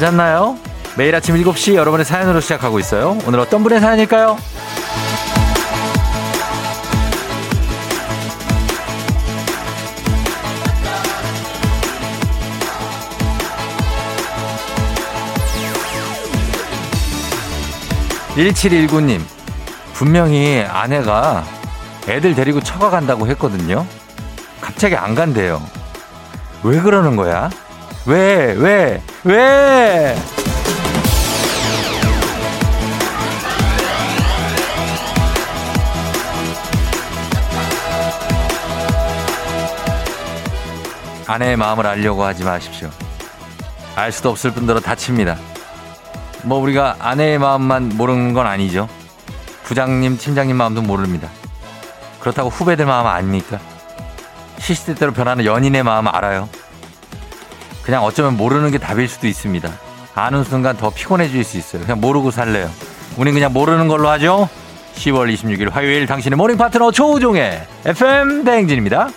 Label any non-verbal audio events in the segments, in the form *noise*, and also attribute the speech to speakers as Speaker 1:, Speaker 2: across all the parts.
Speaker 1: 잘 잤나요? 매일 아침 7시 여러분의 사연으로 시작하고 있어요. 오늘 어떤 분의 사연일까요? 1719님, 분명히 아내가 애들 데리고 처가 간다고 했거든요. 갑자기 안 간대요. 왜 그러는 거야? 왜, 왜, 왜? 아내의 마음을 알려고 하지 마십시오. 알 수도 없을 뿐더러 다칩니다. 뭐 우리가 아내의 마음만 모르는 건 아니죠. 부장님, 팀장님 마음도 모릅니다. 그렇다고 후배들 마음 아닙니까? 시시때때로 변하는 연인의 마음 알아요. 그냥 어쩌면 모르는 게 답일 수도 있습니다. 아는 순간 더 피곤해질 수 있어요. 그냥 모르고 살래요. 우린 그냥 모르는 걸로 하죠. 10월 26일 화요일 당신의 모닝 파트너 조우종의 FM 대행진입니다.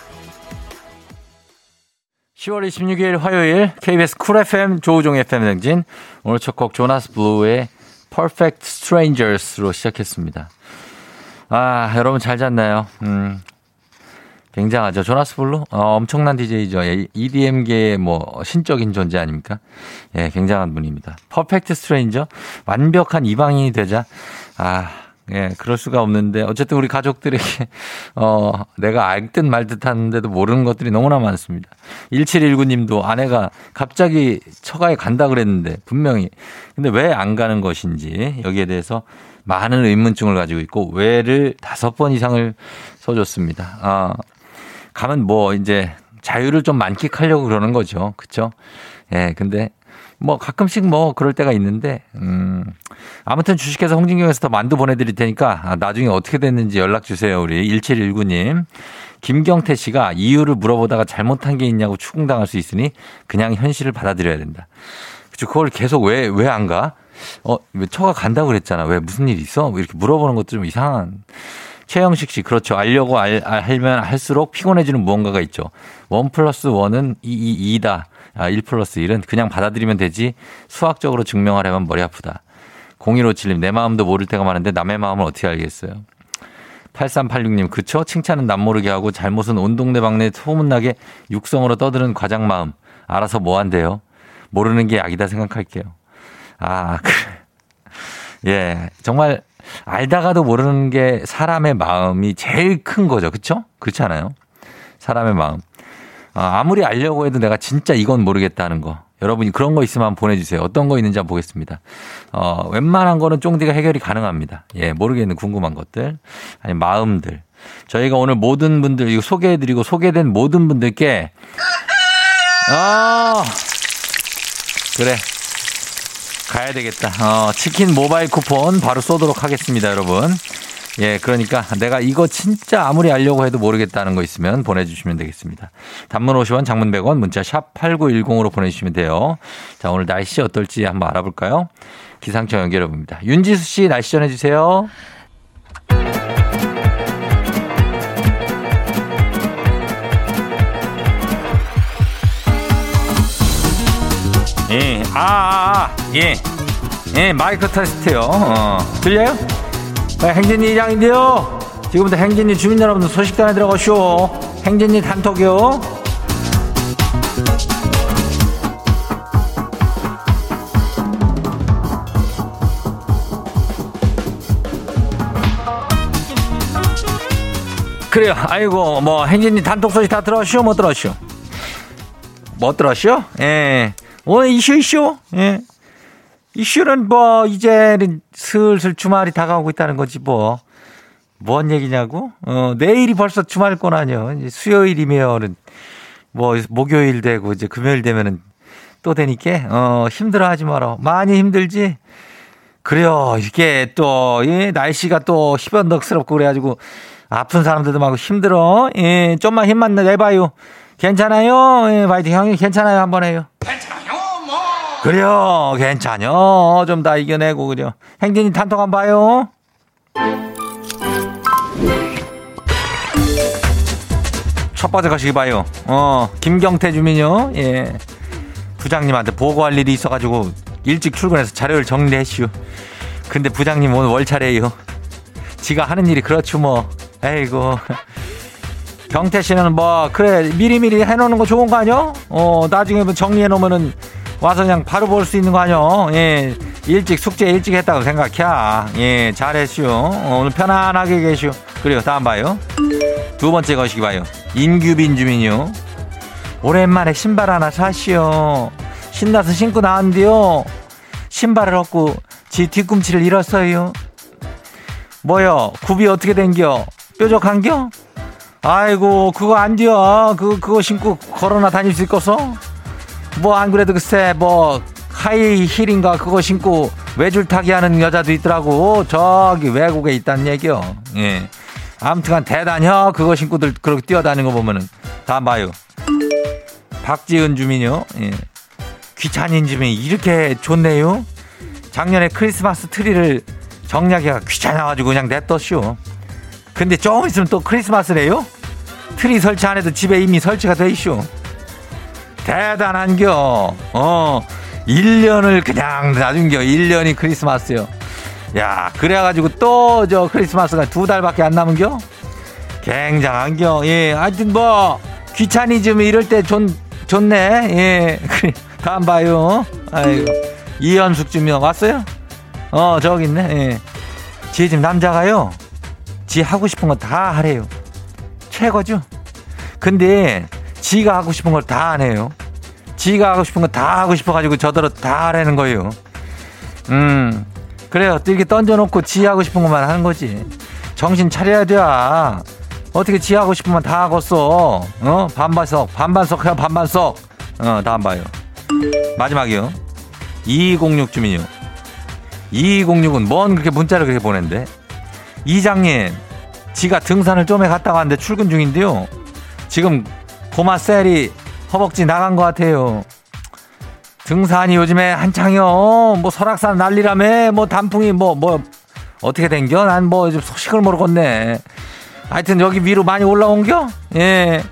Speaker 1: 10월 26일 화요일 KBS 쿨 FM 조우종 FM 대행진 오늘 첫 곡 조나스 블루의 Perfect Strangers로 시작했습니다. 아 여러분 잘 잤나요? 음, 굉장하죠. 조나스 블루 어, 엄청난 DJ죠. EDM계의 뭐 신적인 존재 아닙니까? 예, 굉장한 분입니다. Perfect Stranger 완벽한 이방인이 되자 아 예, 그럴 수가 없는데 어쨌든 우리 가족들에게 *laughs* 어 내가 알듯 말듯 하는데도 모르는 것들이 너무나 많습니다. 1719 님도 아내가 갑자기 처가에 간다 그랬는데 분명히 근데 왜 안 가는 것인지 여기에 대해서 많은 의문증을 가지고 있고 왜를 다섯 번 이상을 써줬습니다. 아, 가면 뭐 이제 자유를 좀 만끽하려고 그러는 거죠. 그쵸? 예, 근데 뭐 가끔씩 뭐 그럴 때가 있는데, 음, 아무튼 주식회사 홍진경에서 더 만두 보내드릴 테니까 아, 나중에 어떻게 됐는지 연락 주세요. 우리 1719님. 김경태 씨가 이유를 물어보다가 잘못한 게 있냐고 추궁당할 수 있으니 그냥 현실을 받아들여야 된다. 그쵸. 그걸 계속 왜, 왜 안 가? 어, 왜 처가 간다고 그랬잖아. 왜 무슨 일 있어? 뭐 이렇게 물어보는 것도 좀 이상한. 최영식 씨, 그렇죠. 알려고 알, 알면 할수록 피곤해지는 무언가가 있죠. 원 플러스 원은 2, 2, 2다. 아, 1 플러스 1은 그냥 받아들이면 되지 수학적으로 증명하려면 머리 아프다. 0157님, 내 마음도 모를 때가 많은데 남의 마음을 어떻게 알겠어요? 8386님, 그쵸? 칭찬은 남모르게 하고 잘못은 온 동네 방네 소문나게 육성으로 떠드는 과장 마음. 알아서 뭐 한대요? 모르는 게 약이다 생각할게요. 아, *laughs* 그, 예. 정말 알다가도 모르는 게 사람의 마음이 제일 큰 거죠. 그쵸? 그렇지 않아요? 사람의 마음. 아, 아무리 알려고 해도 내가 진짜 이건 모르겠다는 거. 여러분이 그런 거 있으면 보내주세요. 어떤 거 있는지 한번 보겠습니다. 어, 웬만한 거는 쫑디가 해결이 가능합니다. 예, 모르겠는 궁금한 것들. 아니, 마음들. 저희가 오늘 모든 분들, 이거 소개해드리고 소개된 모든 분들께, 아, 그래. 가야 되겠다. 어, 치킨 모바일 쿠폰 바로 쏘도록 하겠습니다, 여러분. 예, 그러니까 내가 이거 진짜 아무리 알려고 해도 모르겠다는 거 있으면 보내주시면 되겠습니다. 단문 50원, 장문 100원, 문자 샵 8910으로 보내주시면 돼요. 자, 오늘 날씨 어떨지 한번 알아볼까요? 기상청 연결해 봅니다. 윤지수 씨 날씨 전해주세요. 예, 아, 아, 아, 예. 예, 마이크 테스트요. 어, 들려요? 네, 행진이 이장인데요. 지금부터 행진이 주민 여러분들 소식단에 들어가시오. 행진이 단톡이요. 그래요. 아이고, 뭐, 행진이 단톡 소식 다 들어가시오? 못 들어가시오? 못 들어가시오? 예. 오늘 이슈, 이슈? 예. 이슈는 뭐 이제는 슬슬 주말이 다가오고 있다는 거지 뭐. 뭔 얘기냐고? 어, 내일이 벌써 주말권 아니요. 수요일이면은 뭐 목요일 되고 이제 금요일 되면은 또 되니까 어, 힘들어 하지 마라. 많이 힘들지? 그래요. 이게 또, 예, 날씨가 또 희번덕스럽고 그래가지고 아픈 사람들도 많고 힘들어. 예, 좀만 힘만 내봐요. 괜찮아요? 예, 파이팅 형이 괜찮아요. 한번 해요. 그래요. 괜찮요. 좀 다 이겨내고 그래요. 행진이 단톡 한번 봐요. 첫 번째 가시기 봐요. 어, 김경태 주민요. 예. 부장님한테 보고할 일이 있어가지고 일찍 출근해서 자료를 정리했슈. 근데 부장님 오늘 월차래요. 지가 하는 일이 그렇죠 뭐. 에이고. 경태 씨는 뭐 그래 미리미리 해놓는 거 좋은 거 아니야? 어 나중에 뭐 정리해 놓으면은 와서 그냥 바로 볼 수 있는 거 아니야? 예 일찍 숙제 일찍 했다고 생각해. 예 잘했슈. 어, 오늘 편안하게 계슈. 그리고 다음 봐요. 두 번째 거시기 봐요. 인규빈 주민요. 오랜만에 신발 하나 사시오. 신나서 신고 나왔는데요. 신발을 얻고 지 뒤꿈치를 잃었어요. 뭐요? 굽이 어떻게 된겨? 뾰족한겨? 아이고 그거 안 돼요. 그 그거 신고 걸어나 다닐 수 있겠어? 뭐 안 그래도 글쎄 뭐 하이 힐인가 그거 신고 외줄 타기 하는 여자도 있더라고. 저기 외국에 있다는 얘기요. 예. 아무튼간 대단혀 그거 신고들 그렇게 뛰어다니는 거 보면은 다 봐요. 박지은 주민요. 예. 귀찮은 주민이 이렇게 좋네요. 작년에 크리스마스 트리를 정리하기가 귀찮아가지고 그냥 냅뒀슈. 근데 조금 있으면 또 크리스마스래요? 트리 설치 안 해도 집에 이미 설치가 돼 있슈. 대단한겨. 어, 1년을 그냥 놔준겨. 1년이 크리스마스요. 야, 그래가지고 또 저 크리스마스가 두 달밖에 안 남은겨? 굉장한겨. 예, 하여튼 뭐, 귀차니즘 이럴 때 좋, 좋네. 예, *laughs* 다음 봐요. 아이고. 이현숙 주민 왔어요? 어, 저기 있네. 예. 지집 남자가요. 지 하고 싶은 거 다 하래요. 최고죠? 근데 지가 하고 싶은 걸 다 안 해요. 지가 하고 싶은 거 다 하고 싶어가지고 저더러 다 하라는 거예요. 음, 그래요. 또 이렇게 던져놓고 지 하고 싶은 것만 하는 거지. 정신 차려야 돼. 어떻게 지 하고 건다 하겠어. 어? 반반석, 반반석 해요, 반반석. 어, 다음 봐요. 마지막이요. 2206 주민요. 2206은 뭔 그렇게 문자를 그렇게 보낸대? 이장님, 지가 등산을 좀에 갔다 왔는데 출근 중인데요. 지금 고마 셀이 허벅지 나간 것 같아요. 등산이 요즘에 한창이요. 뭐 설악산 난리라며. 뭐 단풍이 뭐, 뭐, 어떻게 된겨? 난뭐 소식을 모르겠네. 하여튼 여기 위로 많이 올라온겨? 예.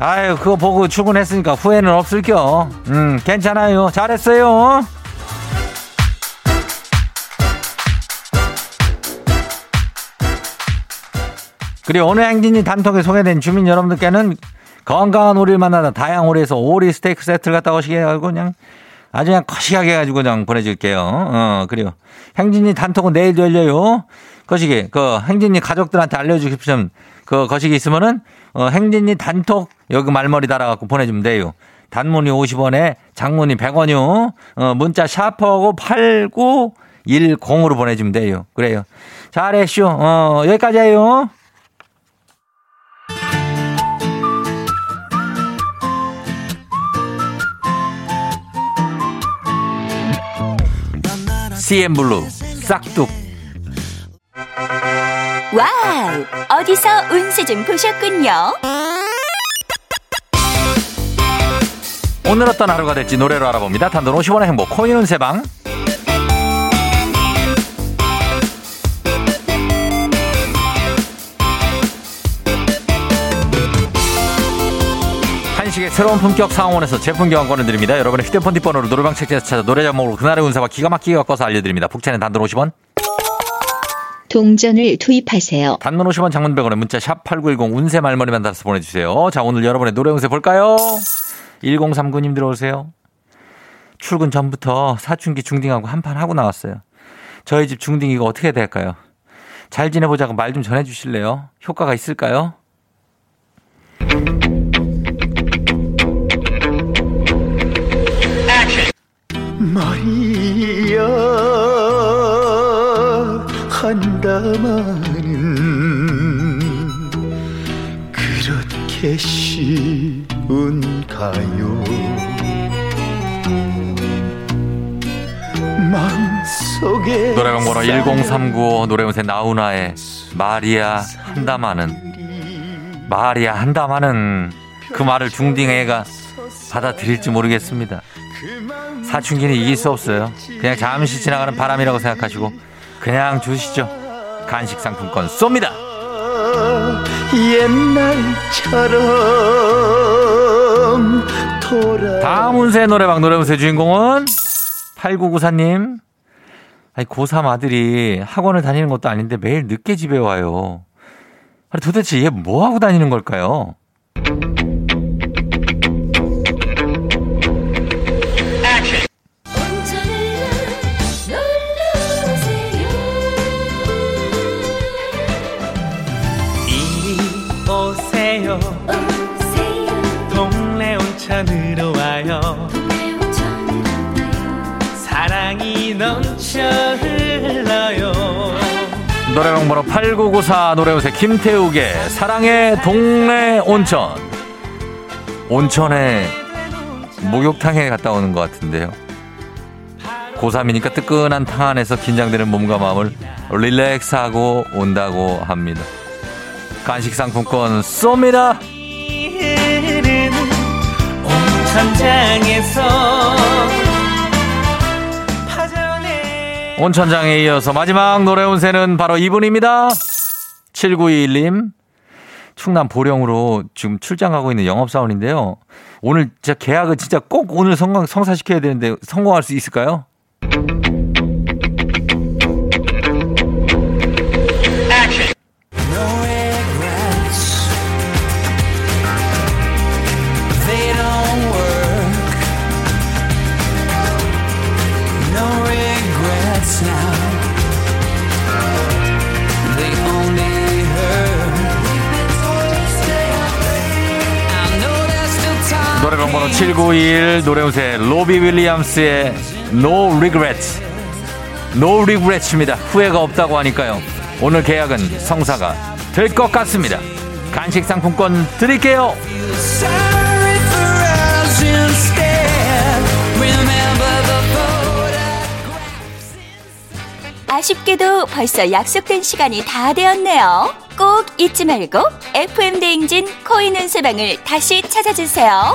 Speaker 1: 아유, 그거 보고 출근했으니까 후회는 없을겨. 음, 괜찮아요. 잘했어요. 그리고 오늘 행진이 단톡에 소개된 주민 여러분들께는 건강한 오리를 만나다 다양 오리에서 오리 스테이크 세트를 갖다 오시게 하고 그냥 아주 그냥 거시하게 해가지고 그냥 보내줄게요. 어, 그리고 행진이 단톡은 내일도 열려요. 거시기, 그 행진이 가족들한테 알려주십시오. 그 거시기 있으면은 어, 행진이 단톡 여기 말머리 달아갖고 보내주면 돼요. 단문이 50원에 장문이 100원이요. 어, 문자 샤퍼하고 8910으로 보내주면 돼요. 그래요. 잘했쇼. 어, 여기까지 해요. 씨엔블루 싹둑
Speaker 2: 와우! 어디서 운세 좀 보셨군요.
Speaker 1: 오늘 어떤 하루가 될지 노래로 알아봅니다. 단돈 50원의 행복 코인 운세방 새로운 품격 사옹원에서 제품 교환권을 드립니다. 여러분의 휴대폰 뒷번호로 노래방 책자에서 찾아 노래 제목으로 그날의 운세와 기가 막히게 바꿔서 알려드립니다. 복채는 단돈 50원
Speaker 2: 동전을 투입하세요.
Speaker 1: 단문 50원 장문 100원에 문자 샵 8910 운세 말머리만 달아서 보내주세요. 자 오늘 여러분의 노래 운세 볼까요? 1039님 들어오세요. 출근 전부터 사춘기 중딩하고 한판 하고 나왔어요. 저희 집 중딩이가 어떻게 될까요? 잘 지내보자고 말 좀 전해주실래요? 효과가 있을까요?
Speaker 3: 마리아 한다마는 그렇게 쉬운가요 마음속에
Speaker 1: 노래방 번호 1039 노래운세 나훈아의 마리아 한다마는 마리아 한다마는 그 말을 중딩 애가 받아들일지 모르겠습니다. 사춘기는 이길 수 없어요. 그냥 잠시 지나가는 바람이라고 생각하시고 그냥 주시죠. 간식 상품권 쏩니다.
Speaker 3: 옛날처럼 돌아
Speaker 1: 다음 운세 노래방 노래 운세 주인공은 8994님. 아니, 고3 아들이 학원을 다니는 것도 아닌데 매일 늦게 집에 와요. 아니, 도대체 얘 뭐 하고 다니는 걸까요? 8994 노래 운세 김태욱의 사랑의 동네 온천. 온천에 목욕탕에 갔다 오는 것 같은데요. 고3이니까 뜨끈한 탕 안에서 긴장되는 몸과 마음을 릴렉스하고 온다고 합니다. 간식 상품권 쏩니다.
Speaker 3: 온천장에서
Speaker 1: 온천장에 이어서 마지막 노래 운세는 바로 이분입니다. 7921님. 충남 보령으로 지금 출장 가고 있는 영업사원인데요. 오늘 진짜 계약을 진짜 꼭 오늘 성공, 성사시켜야 되는데 성공할 수 있을까요? 번호 7921 노래운세 로비 윌리엄스의 No Regrets. No Regrets입니다. 후회가 없다고 하니까요. 오늘 계약은 성사가 될 것 같습니다. 간식 상품권 드릴게요.
Speaker 2: 아쉽게도 벌써 약속된 시간이 다 되었네요. 꼭 잊지 말고 FM 대행진 코인 운세방을 다시 찾아주세요.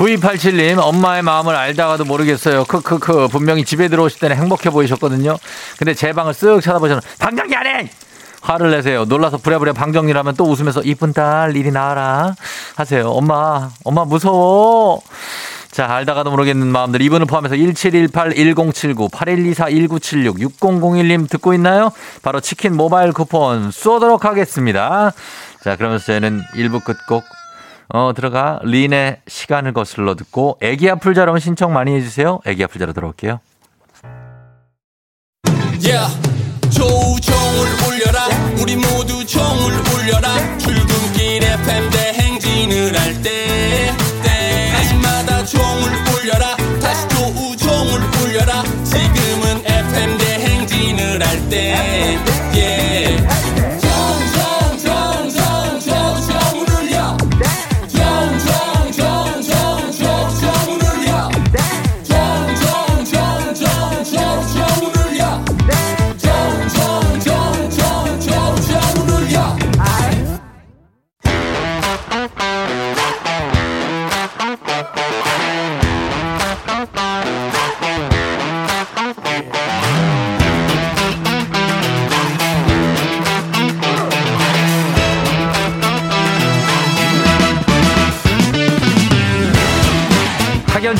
Speaker 1: 구이팔칠님 엄마의 마음을 알다가도 모르겠어요. 크크크 분명히 집에 들어오실 때는 행복해 보이셨거든요. 근데 제 방을 쓱 쳐다보셔서 방정리 안 해! 화를 내세요. 놀라서 부랴부랴 방정리를 하면 또 웃으면서 이쁜 딸 이리 나와라 하세요. 엄마 엄마 무서워. 자, 알다가도 모르겠는 마음들 이분을 포함해서 1718 1079 8124 1976 6001님 듣고 있나요? 바로 치킨 모바일 쿠폰 쏘도록 하겠습니다. 자, 그러면서 저희는 1부 끝곡 어, 들어가. 린의 시간을 거슬러 듣고 애기 아플 자 여러분 신청 많이 해주세요. 애기 아플 자로 들어올게요.
Speaker 4: Yeah. 조종을 울려라. 우리 모두 종을 울려라. 출근길 FM 대행진을 할때 조우종을 할때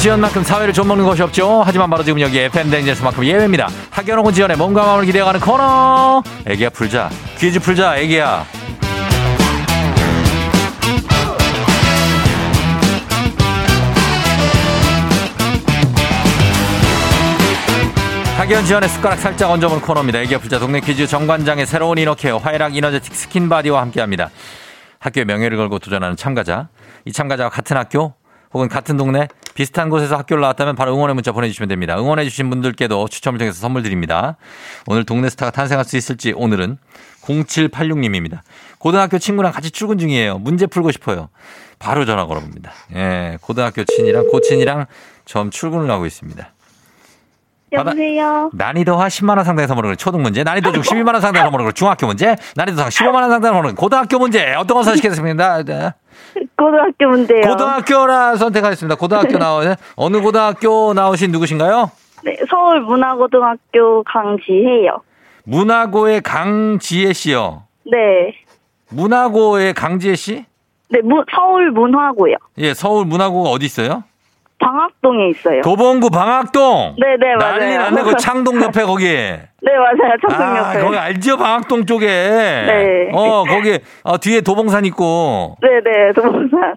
Speaker 1: 지연 만큼 사회를 좀 먹는 것이 없죠. 하지만 바로 지금 여기 FM 댕진에서만큼 예외입니다. 학연 지연의 몸과 마음을 기대어가는 코너. 애기야 풀자. 퀴즈 풀자. 애기야. 학연 지연의 숟가락 살짝 얹어보는 코너입니다. 애기야 풀자 동네 퀴즈 정관장의 새로운 inner care 화해락 이너제틱 스킨바디와 함께합니다. 학교의 명예를 걸고 도전하는 참가자. 이 참가자와 같은 학교 혹은 같은 동네 비슷한 곳에서 학교를 나왔다면 바로 응원의 문자 보내주시면 됩니다. 응원해주신 분들께도 추첨을 통해서 선물 드립니다. 오늘 동네 스타가 탄생할 수 있을지 오늘은 0786님입니다. 고등학교 친구랑 같이 출근 중이에요. 문제 풀고 싶어요. 바로 전화 걸어봅니다. 예, 고등학교 친이랑 고친이랑 점 출근을 하고 있습니다.
Speaker 5: 여보세요.
Speaker 1: 난이도와 10만 원 상당의 선물을 초등 문제, 난이도 중 12만 원 상당의 선물을 중학교 문제, 난이도 상 15만 원 상당의 선물을 고등학교 문제 어떤 거 선택했습니다. *laughs* 네.
Speaker 5: 고등학교 문제요.
Speaker 1: 고등학교라 선택하겠습니다. 고등학교 *laughs* 나오는 어느 고등학교 나오신 누구신가요?
Speaker 5: 네, 서울 문화고등학교 강지혜요.
Speaker 1: 문화고의 강지혜 씨요.
Speaker 5: 네.
Speaker 1: 문화고의 강지혜 씨?
Speaker 5: 네, 무, 서울 문화고요.
Speaker 1: 예, 서울 문화고가 어디 있어요?
Speaker 5: 방학동에 있어요.
Speaker 1: 도봉구 방학동.
Speaker 5: 네, 네, 맞아요.
Speaker 1: 난리 났네. 그 창동 옆에 거기. *laughs*
Speaker 5: 네, 맞아요. 청동
Speaker 1: 아,
Speaker 5: 옆에.
Speaker 1: 거기 알죠? 방학동 쪽에.
Speaker 5: 네.
Speaker 1: 어, 거기 어, 뒤에 도봉산 있고.
Speaker 5: 네, 네, 도봉산.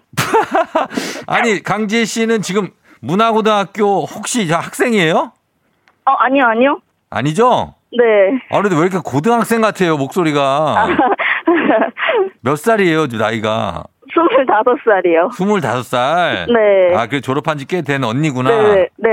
Speaker 5: *laughs*
Speaker 1: 아니, 강지혜 씨는 지금 문화고등학교 혹시 저 학생이에요?
Speaker 5: 어, 아니요, 아니요.
Speaker 1: 아니죠?
Speaker 5: 네.
Speaker 1: 아, 그래도 왜 이렇게 고등학생 같아요, 목소리가. *laughs* 몇 살이에요, 나이가?
Speaker 5: 25살이요.
Speaker 1: 25살?
Speaker 5: 네.
Speaker 1: 아, 그래, 졸업한 지 꽤 된 언니구나.
Speaker 5: 네, 네.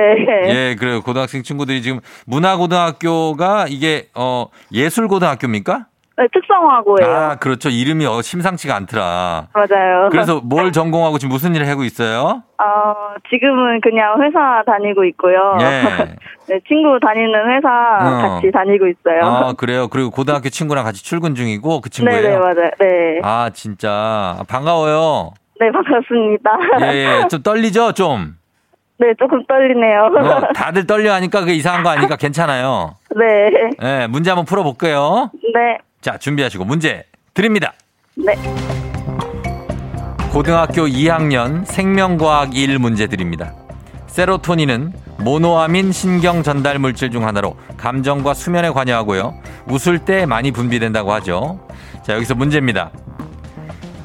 Speaker 1: 예, 그래요. 고등학생 친구들이 지금 문화고등학교가 이게, 어, 예술고등학교입니까?
Speaker 5: 네, 특성화고예요.
Speaker 1: 아, 그렇죠. 이름이 어, 심상치가 않더라.
Speaker 5: 맞아요.
Speaker 1: 그래서 뭘 *laughs* 전공하고 지금 무슨 일을 하고 있어요?
Speaker 5: 어, 지금은 그냥 회사 다니고 있고요.
Speaker 1: 예. *laughs*
Speaker 5: 네, 친구 다니는 회사
Speaker 1: 어.
Speaker 5: 같이 다니고 있어요.
Speaker 1: 아, 그래요. 그리고 고등학교 친구랑 같이 출근 중이고 그 친구예요.
Speaker 5: 네네, 맞아요. 네.
Speaker 1: 아, 진짜. 반가워요.
Speaker 5: 네, 반갑습니다.
Speaker 1: 예, 예. *laughs* 좀 떨리죠? 좀.
Speaker 5: 네, 조금 떨리네요.
Speaker 1: 어, 다들 떨려 하니까 그게 이상한 거 아니까 괜찮아요.
Speaker 5: 네.
Speaker 1: 예, 문제 한번 풀어볼게요.
Speaker 5: 네.
Speaker 1: 자, 준비하시고 문제 드립니다.
Speaker 5: 네.
Speaker 1: 고등학교 2학년 생명과학 1 문제 드립니다. 세로토닌은 모노아민 신경 전달 물질 중 하나로 감정과 수면에 관여하고요. 웃을 때 많이 분비된다고 하죠. 자, 여기서 문제입니다.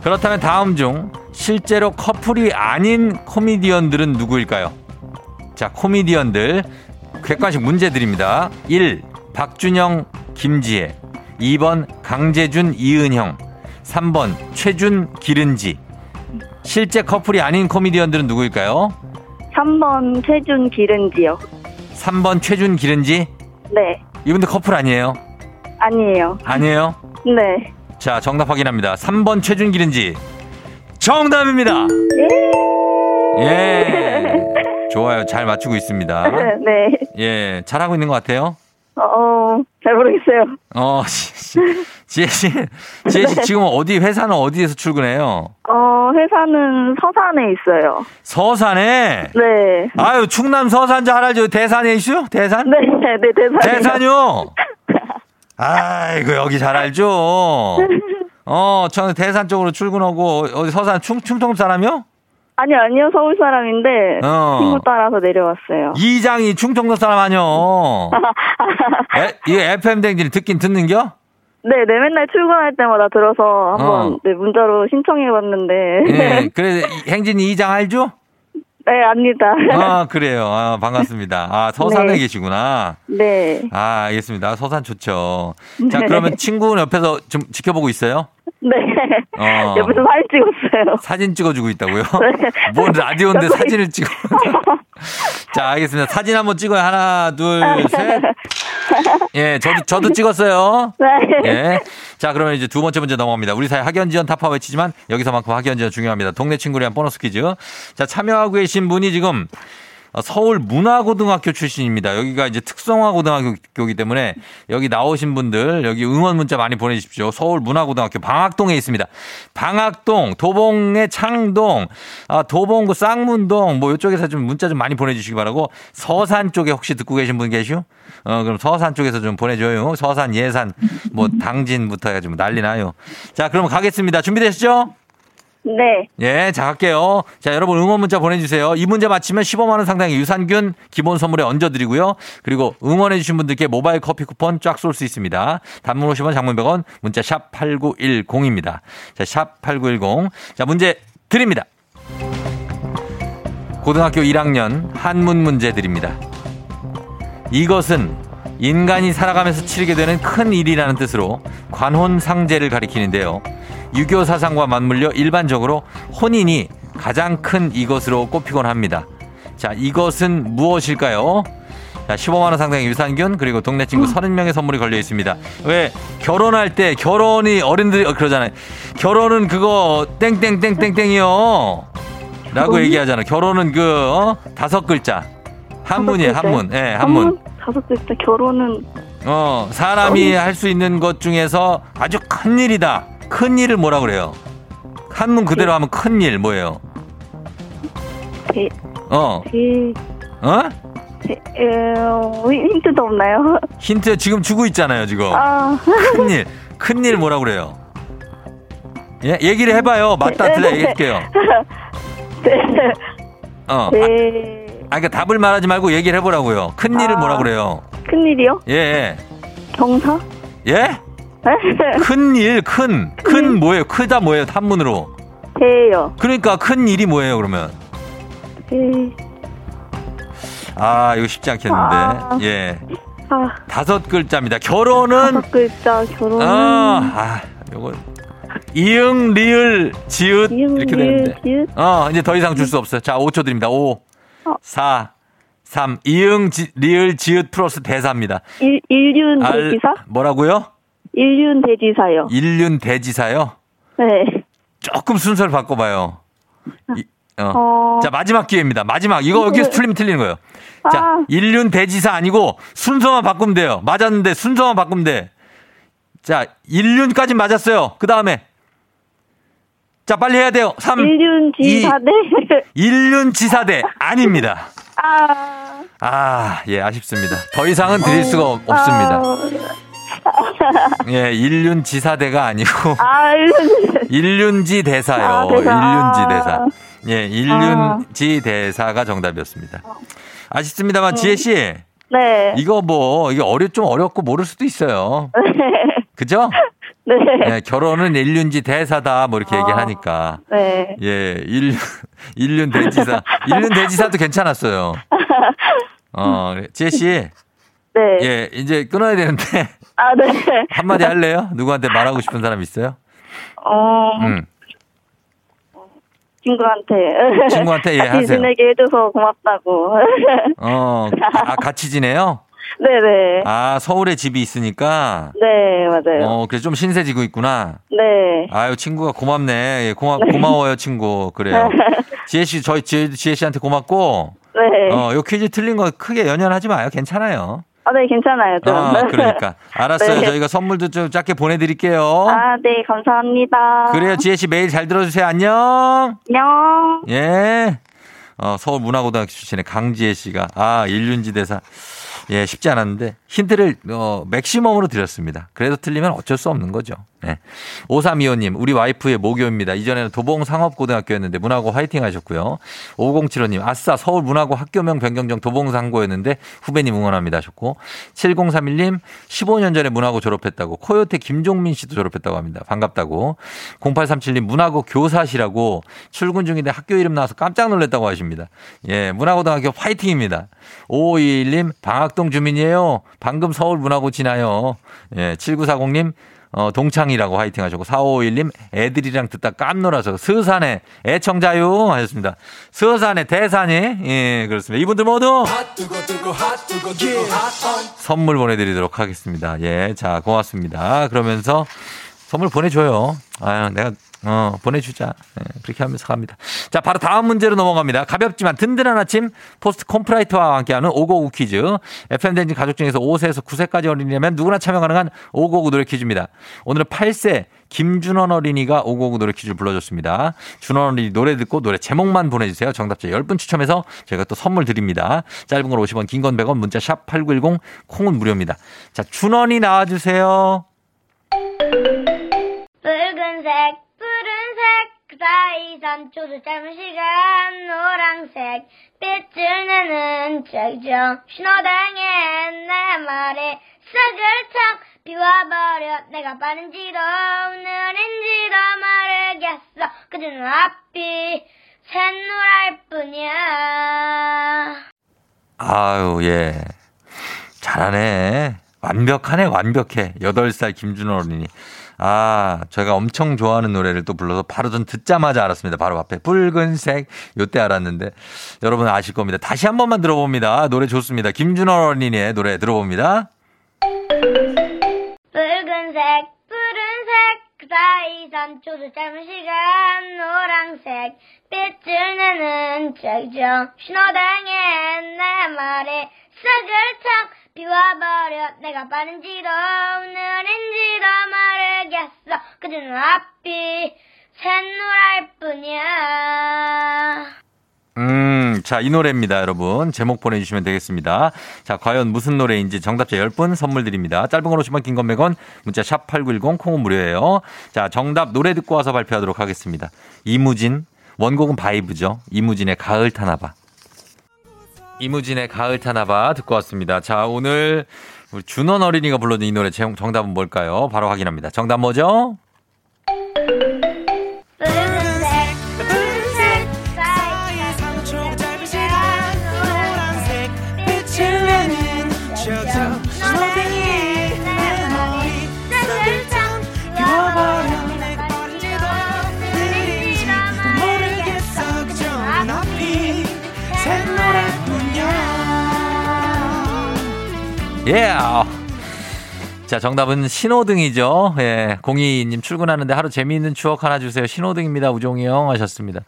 Speaker 1: 그렇다면 다음 중 실제로 커플이 아닌 코미디언들은 누구일까요? 자, 코미디언들 객관식 문제 드립니다. 1. 박준영, 김지혜. 2번 강재준, 이은형. 3번 최준, 기른지. 실제 커플이 아닌 코미디언들은 누구일까요?
Speaker 5: 3번 최준 기른지요.
Speaker 1: 3번 최준, 기른지.
Speaker 5: 네.
Speaker 1: 이분들 커플 아니에요?
Speaker 5: 아니에요.
Speaker 1: 아니에요?
Speaker 5: 네.
Speaker 1: 자, 정답 확인합니다. 3번 최준, 기른지. 정답입니다! 예. 좋아요. 잘 맞추고 있습니다. *laughs*
Speaker 5: 네.
Speaker 1: 예. 잘하고 있는 것 같아요.
Speaker 5: 어, 잘 모르겠어요.
Speaker 1: 어. 지혜 씨, 지혜 씨 *laughs* 지금 어디, 회사는 어디에서 출근해요?
Speaker 5: 어, 회사는 서산에 있어요.
Speaker 1: 서산에?
Speaker 5: 네.
Speaker 1: 아유, 충남 서산 잘 알죠? 대산에 있슈? 대산?
Speaker 5: 네, 네, 대산이요.
Speaker 1: 대산요? *laughs* 아이고, 여기 잘 알죠? 어, 저는 대산 쪽으로 출근하고, 어디 서산 충, 충청 사람이요?
Speaker 5: 아니요, 아니요. 서울 사람인데
Speaker 1: 어.
Speaker 5: 친구 따라서 내려왔어요.
Speaker 1: 이장이 충청도 사람 아니요? *laughs* 에, 이거 FM 댕진 듣긴 듣는겨?
Speaker 5: 네, 네, 맨날 출근할 때마다 들어서 한번
Speaker 1: 어.
Speaker 5: 네, 문자로 신청해 봤는데.
Speaker 1: 예, *laughs* 그래, 이- 행진이 이장 알죠?
Speaker 5: 네, 압니다.
Speaker 1: 아, 그래요. 아, 반갑습니다. 아, 서산에
Speaker 5: 네.
Speaker 1: 계시구나.
Speaker 5: 네.
Speaker 1: 아, 알겠습니다. 서산 좋죠. 자,
Speaker 5: 네.
Speaker 1: 그러면 친구는 옆에서 좀 지켜보고 있어요?
Speaker 5: 네.
Speaker 1: 어.
Speaker 5: 옆에서 사진 찍었어요.
Speaker 1: 사진 찍어주고 있다고요? *laughs*
Speaker 5: 네.
Speaker 1: 뭔 라디오인데 사진을 찍어. *laughs* 자, 알겠습니다. 사진 한번 찍어요. 하나, 둘, 셋. *laughs* 예, 저도, 저도 찍었어요.
Speaker 5: 네.
Speaker 1: 예. 자, 그러면 이제 두 번째 문제 넘어갑니다. 우리 사회 학연 지원 타파 외치지만 여기서만큼 학연 지원 중요합니다. 동네 친구를 위한 보너스 퀴즈. 자, 참여하고 계신 분이 지금 어, 서울 문화고등학교 출신입니다. 여기가 이제 특성화 고등학교이기 때문에 여기 나오신 분들 여기 응원 문자 많이 보내주십시오. 서울 문화고등학교 방학동에 있습니다. 방학동, 도봉의 창동, 아, 도봉구 쌍문동 뭐 이쪽에서 좀 문자 좀 많이 보내주시기 바라고 서산 쪽에 혹시 듣고 계신 분 계시오? 어, 그럼 서산 쪽에서 좀 보내줘요. 서산, 예산, 뭐 당진부터 해가지고 난리 나요. 자, 그럼 가겠습니다. 준비되셨죠?
Speaker 5: 네.
Speaker 1: 예, 자, 갈게요. 자, 여러분 응원 문자 보내주세요. 이 문제 맞히면 15만원 상당의 유산균 기본 선물에 얹어드리고요. 그리고 응원해주신 분들께 모바일 커피 쿠폰 쫙 쏠 수 있습니다. 단문 50원, 장문 100원, 문자 샵 8910입니다. 자, 샵 8910. 자, 문제 드립니다. 고등학교 1학년 한문 문제 드립니다. 이것은 인간이 살아가면서 치르게 되는 큰 일이라는 뜻으로 관혼상제를 가리키는데요. 유교 사상과 맞물려 일반적으로 혼인이 가장 큰 이것으로 꼽히곤 합니다. 자, 이것은 무엇일까요? 자, 15만원 상당의 유산균, 그리고 동네 친구 30명의 선물이 걸려 있습니다. 왜, 결혼할 때, 결혼이 어른들이, 어, 그러잖아요. 결혼은 그거, 땡땡땡땡땡이요. 라고 얘기하잖아. 결혼은 그, 어? 다섯 글자. 한문이에요, 한문. 예, 한문.
Speaker 5: 다섯 글자 결혼은
Speaker 1: 어, 사람이 할 수 있는 것 중에서 아주 큰 일이다. 큰 일을 뭐라 그래요? 한문 그대로 하면 큰일 뭐예요?
Speaker 5: 대,
Speaker 1: 어,
Speaker 5: 대,
Speaker 1: 어?
Speaker 5: 대, 어, 힌트도 없나요? *laughs*
Speaker 1: 힌트 지금 주고 있잖아요, 지금.
Speaker 5: 아,
Speaker 1: 큰 일. 큰일 뭐라 그래요? 예, 얘기를 해 봐요. 맞다, 틀려 얘기할게요. *laughs*
Speaker 5: 대,
Speaker 1: 어. 아,
Speaker 5: 대,
Speaker 1: 아, 그러니까 답을 말하지 말고 얘기를 해보라고요. 큰 일을
Speaker 5: 아.
Speaker 1: 뭐라 그래요?
Speaker 5: 큰일이요?
Speaker 1: 예,
Speaker 5: 경사?
Speaker 1: 예. 예? *laughs* 큰 일, 큰. 큰 뭐예요? 크다 뭐예요? 한문으로.
Speaker 5: 대요.
Speaker 1: 그러니까 큰 일이 뭐예요, 그러면?
Speaker 5: 대,
Speaker 1: 아, 이거 쉽지 않겠는데.
Speaker 5: 아.
Speaker 1: 예.
Speaker 5: 아,
Speaker 1: 다섯 글자입니다. 결혼은,
Speaker 5: 다섯 글자 결혼은
Speaker 1: 아, 아, 요거. 이응, 리을, 지읒.
Speaker 5: 이응,
Speaker 1: 이렇게
Speaker 5: 리을,
Speaker 1: 되는데.
Speaker 5: 지읒?
Speaker 1: 어, 이제 더 이상 줄 수 없어요. 자, 5초 드립니다. 5,
Speaker 5: 어.
Speaker 1: 4, 3. 이응, 지, 리을, 지읒 플러스 대사입니다.
Speaker 5: 일, 일륜
Speaker 1: 알-
Speaker 5: 대지사?
Speaker 1: 뭐라고요?
Speaker 5: 일륜 대지사요.
Speaker 1: 일륜 대지사요?
Speaker 5: 네.
Speaker 1: 조금 순서를 바꿔봐요. 이- 어.
Speaker 5: 어.
Speaker 1: 자, 마지막 기회입니다. 마지막. 이거 여기서 틀리면 틀리는 거예요. 자,
Speaker 5: 아.
Speaker 1: 일륜 대지사 아니고 순서만 바꾸면 돼요. 맞았는데 순서만 바꾸면 돼. 자, 일륜까지 맞았어요. 그 다음에. 자, 빨리 해야 돼요. 3.
Speaker 5: 일륜 지사대? *laughs*
Speaker 1: 일륜 지사대. 아닙니다.
Speaker 5: 아.
Speaker 1: 아, 예, 아쉽습니다. 더 이상은 드릴 수가 없- 없습니다. *laughs* 예, 일륜 지사대가 아니고.
Speaker 5: 아, 일륜. *laughs*
Speaker 1: 일륜지 대사요.
Speaker 5: 아, 대사.
Speaker 1: 일륜지 대사. 예, 일륜지 대사가 정답이었습니다. 아쉽습니다만 지혜 씨,
Speaker 5: 네.
Speaker 1: 이거 뭐 이게 어려 좀 어렵고 모를 수도 있어요. 그죠? *laughs*
Speaker 5: 네.
Speaker 1: 예, 결혼은 일륜지 대사다 뭐 이렇게
Speaker 5: 아.
Speaker 1: 얘기하니까
Speaker 5: 네.
Speaker 1: 예, 일륜 일륜 대지사, 일륜 대지사도 괜찮았어요. 어, 지혜 씨,
Speaker 5: 네.
Speaker 1: 예, 이제 끊어야 되는데
Speaker 5: 아, 네.
Speaker 1: 한마디 할래요? 누구한테 말하고 싶은 사람 있어요?
Speaker 5: 어,
Speaker 1: 음.
Speaker 5: 친구한테.
Speaker 1: 친구한테 예,
Speaker 5: 같이
Speaker 1: 하세요.
Speaker 5: 지내게 해줘서 고맙다고.
Speaker 1: 어, 아, 같이 지내요?
Speaker 5: 네네.
Speaker 1: 아, 서울에 집이 있으니까.
Speaker 5: 네, 맞아요.
Speaker 1: 어, 그래 좀 신세지고 있구나.
Speaker 5: 네.
Speaker 1: 아유, 친구가 고맙네. 예, 고마, 고마워요, 친구. 그래요. *laughs* 지혜 씨, 저희 지혜, 지혜 씨한테 고맙고,
Speaker 5: 네.
Speaker 1: 어, 요 퀴즈 틀린 거 크게 연연하지 마요. 괜찮아요.
Speaker 5: 아, 네, 괜찮아요. 좀.
Speaker 1: 아, *laughs* 그러니까. 알았어요.
Speaker 5: 네.
Speaker 1: 저희가 선물도 좀 작게 보내드릴게요.
Speaker 5: 아, 네, 감사합니다.
Speaker 1: 그래요. 지혜 씨 매일 잘 들어주세요. 안녕.
Speaker 5: 안녕.
Speaker 1: 예. 어, 서울 문화고등학교 출신의 강지혜 씨가, 아, 일륜지 대사. 예, 쉽지 않았는데, 힌트를, 어, 맥시멈으로 드렸습니다. 그래도 틀리면 어쩔 수 없는 거죠. 네. 5325님, 우리 와이프의 모교입니다. 이전에는 도봉 상업고등학교였는데 문화고 화이팅 하셨고요. 5075님, 아싸, 서울 문화고 학교명 변경정 도봉 상고였는데 후배님 응원합니다 하셨고. 7031님, 15년 전에 문화고 졸업했다고. 코요태 김종민 씨도 졸업했다고 합니다. 반갑다고. 0837님, 문화고 교사시라고 출근 중인데 학교 이름 나와서 깜짝 놀랐다고 하십니다. 예, 문화고등학교 화이팅입니다. 5521님, 방학동 주민이에요. 방금 서울 문화고 지나요. 예, 7940님, 어, 동창이라고 화이팅 하셨고, 4551님, 애들이랑 듣다 깜놀아서, 스산의 애청자요 하셨습니다. 스산의 대산이, 예, 그렇습니다. 이분들 모두 선물 보내드리도록 하겠습니다. 예, 자, 고맙습니다. 그러면서 선물 보내줘요. 아유, 내가, 어, 보내주자. 예, 그렇게 하면서 갑니다. 자, 바로 다음 문제로 넘어갑니다. 가볍지만 든든한 아침 포스트 콘푸라이트와 함께하는 오고구 퀴즈. FM댕진 가족 중에서 5세에서 9세까지 어린이라면 누구나 참여 가능한 오고구 노래 퀴즈입니다. 오늘은 8세 김준원 어린이가 오고구 노래 퀴즈를 불러줬습니다. 준원 어린이 노래 듣고 노래 제목만 보내주세요. 정답자 10분 추첨해서 저희가 또 선물 드립니다. 짧은 걸 50원, 긴 건 100원, 문자 샵 8910, 콩은 무료입니다. 자, 준원이 나와주세요.
Speaker 6: 붉은색, 푸른색, 그 사이 산초도 짧은 시간, 노란색, 빛을 내는 책정, 신호등에 내 말에 싹을 탁 비워버려, 내가 빠른지도, 느린지도 모르겠어, 그저 앞이 샛노랄 뿐이야.
Speaker 1: 아유, 예. 잘하네. 완벽하네, 완벽해. 8살 김준호 어린이. 아, 제가 엄청 좋아하는 노래를 또 불러서 바로 전 듣자마자 알았습니다. 바로 앞에 붉은색. 요때 알았는데 여러분 아실 겁니다. 다시 한 번만 들어봅니다. 노래 좋습니다. 김준호 어린이의 노래 들어봅니다.
Speaker 6: 붉은색, 푸른색, 그 사이 산초도 짧은 시간, 노란색, 빛을 내는 책정, 신호등에 내 말에 싹을 탁 비워버려, 내가 빠른지도, 느린지도 모르겠어, 그저 앞이 샛노랄 뿐이야.
Speaker 1: 음, 자, 이 노래입니다, 여러분. 제목 보내주시면 되겠습니다. 자, 과연 무슨 노래인지 정답자 10분 선물 드립니다. 짧은 건 50원, 긴 건 100원, 문자 샵 8910, 콩은 무료예요. 자, 정답 노래 듣고 와서 발표하도록 하겠습니다. 이무진, 원곡은 바이브죠. 이무진의 가을 타나봐. 이무진의 가을 타나봐 듣고 왔습니다. 자, 오늘 우리 준원 어린이가 불러준 이 노래 제목 정답은 뭘까요? 바로 확인합니다. 정답 뭐죠? 예. 자, 정답은 신호등이죠. 예. 공이님 출근하는데 하루 재미있는 추억 하나 주세요. 신호등입니다. 우종이 형 하셨습니다.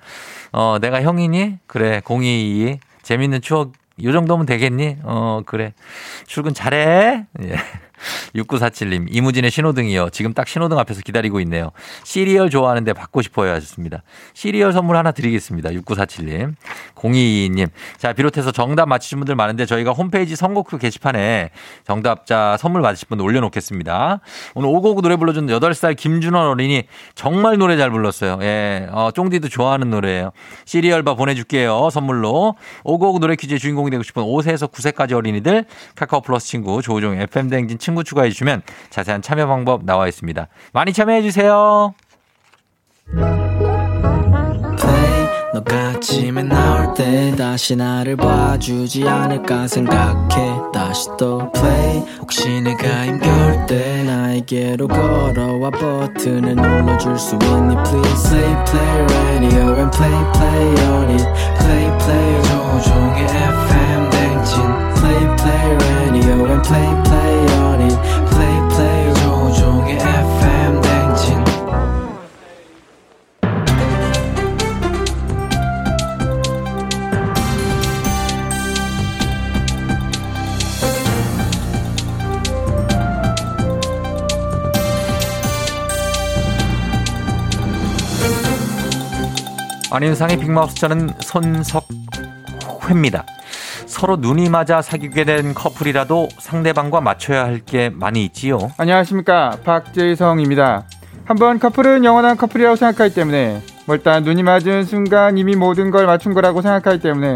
Speaker 1: 어, 내가 형이니? 그래. 공이 재미있는 추억 요 정도면 되겠니? 어, 그래. 출근 잘해. 예. 6947님, 이무진의 신호등이요. 지금 딱 신호등 앞에서 기다리고 있네요. 시리얼 좋아하는데 받고 싶어요. 하셨습니다. 시리얼 선물 하나 드리겠습니다. 6947님. 022님. 자, 비롯해서 정답 맞히신 분들 많은데 저희가 홈페이지 선곡표 게시판에 정답자 선물 받으실 분 올려놓겠습니다. 오늘 오고구 노래 불러준 8살 김준원 어린이 정말 노래 잘 불렀어요. 예. 어, 쫑디도 좋아하는 노래예요. 시리얼바 보내줄게요. 선물로. 오고구 노래 퀴즈의 주인공이 되고 싶은 5세에서 9세까지 어린이들 카카오 플러스 친구 조우종 FM 대행진 친구 추가해 주시면 자세한 참여 방법 나와 있습니다. 많이 참여해 주세요.
Speaker 7: 너가 아침에 나올 때 다시 나를 봐주지 않을까 생각해. 다시 또 play. 혹시 내가 힘겨울 때 나에게로 걸어와 버튼을 눌러줄 수 있니? Please play play radio and play play on it. Play play 조종의 FM 댕진. Play play radio and play
Speaker 1: 안윤상의 빅마우스 저는 손석회입니다. 서로 눈이 맞아 사귀게 된 커플이라도 상대방과 맞춰야 할 게 많이 있지요.
Speaker 8: 안녕하십니까 박재성입니다. 한번 커플은 영원한 커플이라고 생각하기 때문에 뭐 일단 눈이 맞은 순간 이미 모든 걸 맞춘 거라고 생각하기 때문에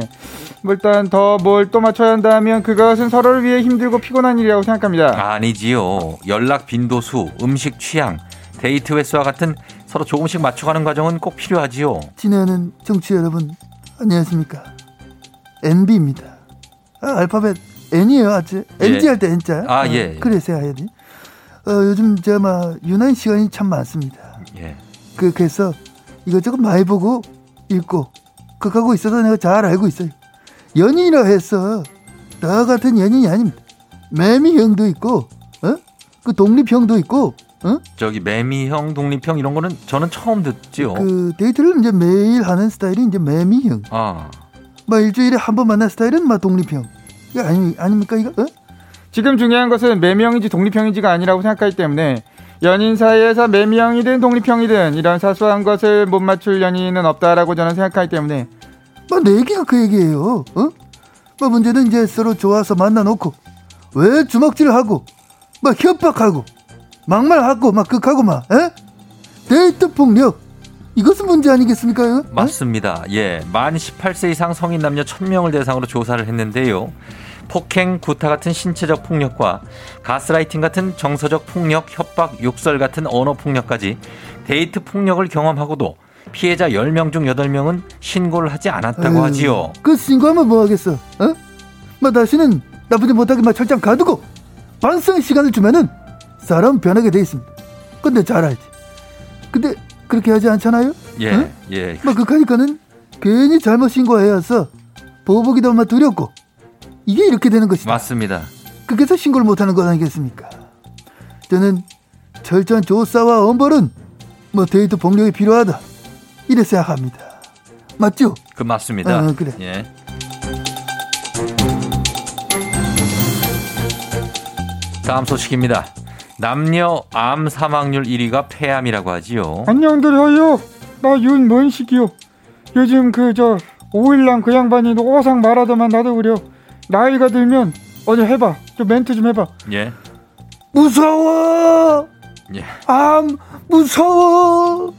Speaker 8: 뭐 일단 더 뭘 또 맞춰야 한다면 그것은 서로를 위해 힘들고 피곤한 일이라고 생각합니다.
Speaker 1: 아니지요. 연락 빈도수, 음식 취향, 데이트 횟수와 같은 서로 조금씩 맞춰가는 과정은 꼭 필요하지요.
Speaker 9: 지내는 정치 여러분 안녕하십니까 NB입니다 아, 알파벳 N이에요
Speaker 1: 예.
Speaker 9: NG 할때 N자
Speaker 1: 아, 예.
Speaker 9: 그래서 해야 돼 어, 요즘 제가 막 유난 시간이 참 많습니다
Speaker 1: 예.
Speaker 9: 그, 그래서 이것저것 많이 보고 읽고 그하고 있어서 내가 잘 알고 있어요 연인이라 해서 나 같은 연인이 아닙니다 매미형도 있고 어? 그 독립형도 있고 어?
Speaker 1: 저기 매미형, 독립형 이런 거는 저는 처음 듣지요.
Speaker 9: 그 데이트를 이제 매일 하는 스타일이 이제 매미형
Speaker 1: 아,
Speaker 9: 막 일주일에 한 번 만난 스타일은 막 독립형. 이거 아니 아닙니까 이거? 어?
Speaker 8: 지금 중요한 것은 매미형인지 독립형인지가 아니라고 생각하기 때문에 연인 사이에서 매미형이든 독립형이든 이런 사소한 것을 못 맞출 연인은 없다라고 저는 생각하기 때문에
Speaker 9: 막내 얘기가 그 얘기예요. 어? 뭐 문제는 이제 서로 좋아서 만나놓고 왜 주먹질하고 막 협박하고 막말하고 막 욱하고 막 에? 데이트 폭력 이것은 문제 아니겠습니까? 어?
Speaker 1: 맞습니다. 예. 만 18세 이상 성인 남녀 1000명을 대상으로 조사를 했는데요. 폭행, 구타 같은 신체적 폭력과 가스라이팅 같은 정서적 폭력, 협박, 욕설 같은 언어 폭력까지 데이트 폭력을 경험하고도 피해자 10명 중 8명은 신고를 하지 않았다고
Speaker 9: 아유,
Speaker 1: 하지요.
Speaker 9: 그 신고하면 뭐 하겠어? 어? 막 다시는 나쁘지 못하게 막 철장 가두고 반성 시간을 주면은 사람 변하게 돼 있습니다. 근데 잘 알지. 근데 그렇게 하지 않잖아요?
Speaker 1: 예,
Speaker 9: 응?
Speaker 1: 예.
Speaker 9: 막 그하니까는 괜히 잘못 신고해야 해서 보복이 너무 두렵고 이게 이렇게 되는 것이다.
Speaker 1: 맞습니다.
Speaker 9: 그래서 신고를 못하는 것 아니겠습니까? 저는 철저한 조사와 엄벌은 뭐 데이트 폭력이 필요하다 이래 생각합니다. 맞죠?
Speaker 1: 그 맞습니다.
Speaker 9: 어, 그래.
Speaker 1: 예. 다음 소식입니다. 남녀 암 사망률 1위가 폐암이라고 하지요.
Speaker 8: 안녕들 하요. 나 윤먼식이요. 요즘 그 저 오일남 그 양반이 오상 말하더만 나도 그려. 나이가 들면 어디 해봐. 좀 멘트 좀 해봐.
Speaker 1: 예.
Speaker 9: 무서워.
Speaker 1: 예.
Speaker 9: 암 무서워.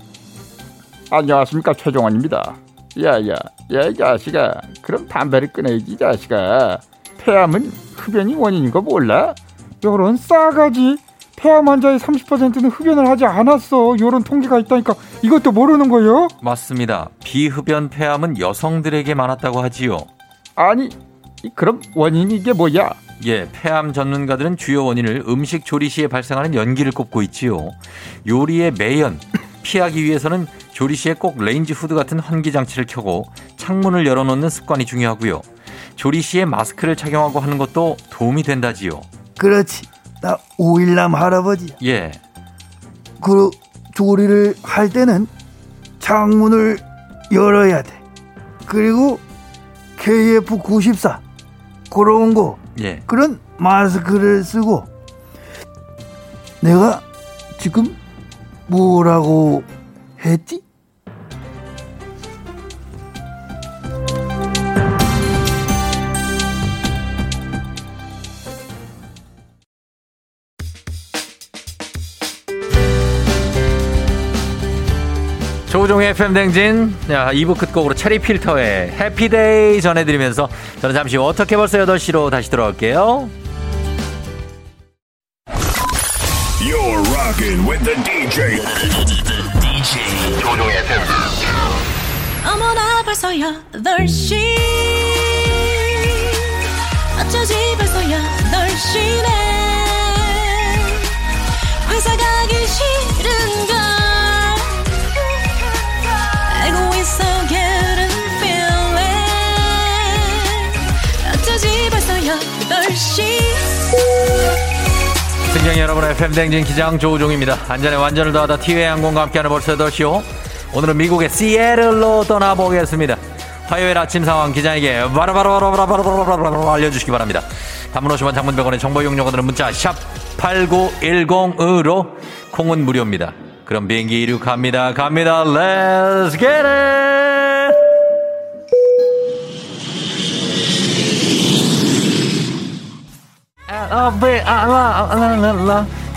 Speaker 8: 안녕하십니까 최종원입니다. 야야 야 이 자식아. 그럼 담배를 끊어야지 이 자식아. 폐암은 흡연이 원인인 거 몰라? 요런 싸가지. 폐암 환자의 30%는 흡연을 하지 않았어. 요런 통계가 있다니까 이것도 모르는 거요?
Speaker 1: 맞습니다. 비흡연 폐암은 여성들에게 많았다고 하지요.
Speaker 8: 아니 이- 그럼 원인이 이게 뭐야?
Speaker 1: 예, 폐암 전문가들은 주요 원인을 음식 조리 시에 발생하는 연기를 꼽고 있지요. 요리의 매연 *laughs* 피하기 위해서는 조리 시에 꼭 레인지 후드 같은 환기 장치를 켜고 창문을 열어놓는 습관이 중요하고요. 조리 시에 마스크를 착용하고 하는 것도 도움이 된다지요.
Speaker 9: 그렇지. 나 오일남 할아버지야.
Speaker 1: 예,
Speaker 9: 그 조리를 할 때는 창문을 열어야 돼. 그리고 KF94 그런 거
Speaker 1: 예.
Speaker 9: 그런 마스크를 쓰고 내가 지금 뭐라고 했지?
Speaker 1: 조종의 FM 댕진 야, 2부 끝곡으로 체리 필터의 해피데이 전해드리면서 저는 잠시 후 어떻게 벌써 8시로 다시 돌아올게요.
Speaker 10: You're rocking with the DJ. DJ 조종의 FM.
Speaker 11: 어머나 벌써 8시 어쩌지 벌써 8시네
Speaker 1: 승경 여러분의 FM 댕진 기장 조우종입니다. 안전에 완전을 더하다 티웨이 항공과 함께하는 벌써 8시요. 오늘은 미국의 시애틀로 떠나보겠습니다. 화요일 아침 상황 기장에게 바로바로바로바로바로바로 알려주시기 바랍니다. 단문 50원 장문 100원의 정보 이용료들은 문자 샵 8910으로 콩은 무료입니다. 그럼 비행기 이륙합니다. 갑니다. Let's get it!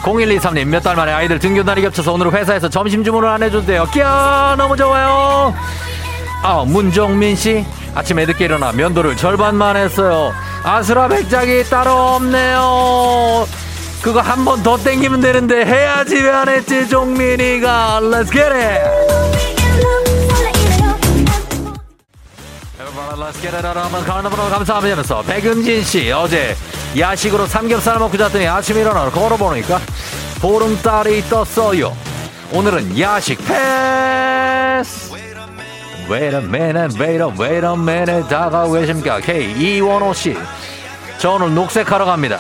Speaker 1: 0123님 몇 달 만에 아이들 등교 날이 겹쳐서 오늘 회사에서 점심 주문을 안 해준대요. 끼야 너무 좋아요. 아 문종민 씨 아침에 늦게 일어나 면도를 절반만 했어요. 아수라 백작이 따로 없네요. 그거 한 번 더 땡기면 되는데 해야지 왜 안 했지 종민이가 Let's get it. Let's get it 여러분 가는분으로 감사하면서 백은진 씨 어제 야식으로 삼겹살 먹고 잤더니 아침에 일어나 걸어보니까 보름달이 떴어요. 오늘은 야식 패스. Wait a minute, wait a, wait a minute 다가오고 계십니까? K2원호 씨. 저 오늘 녹색하러 갑니다.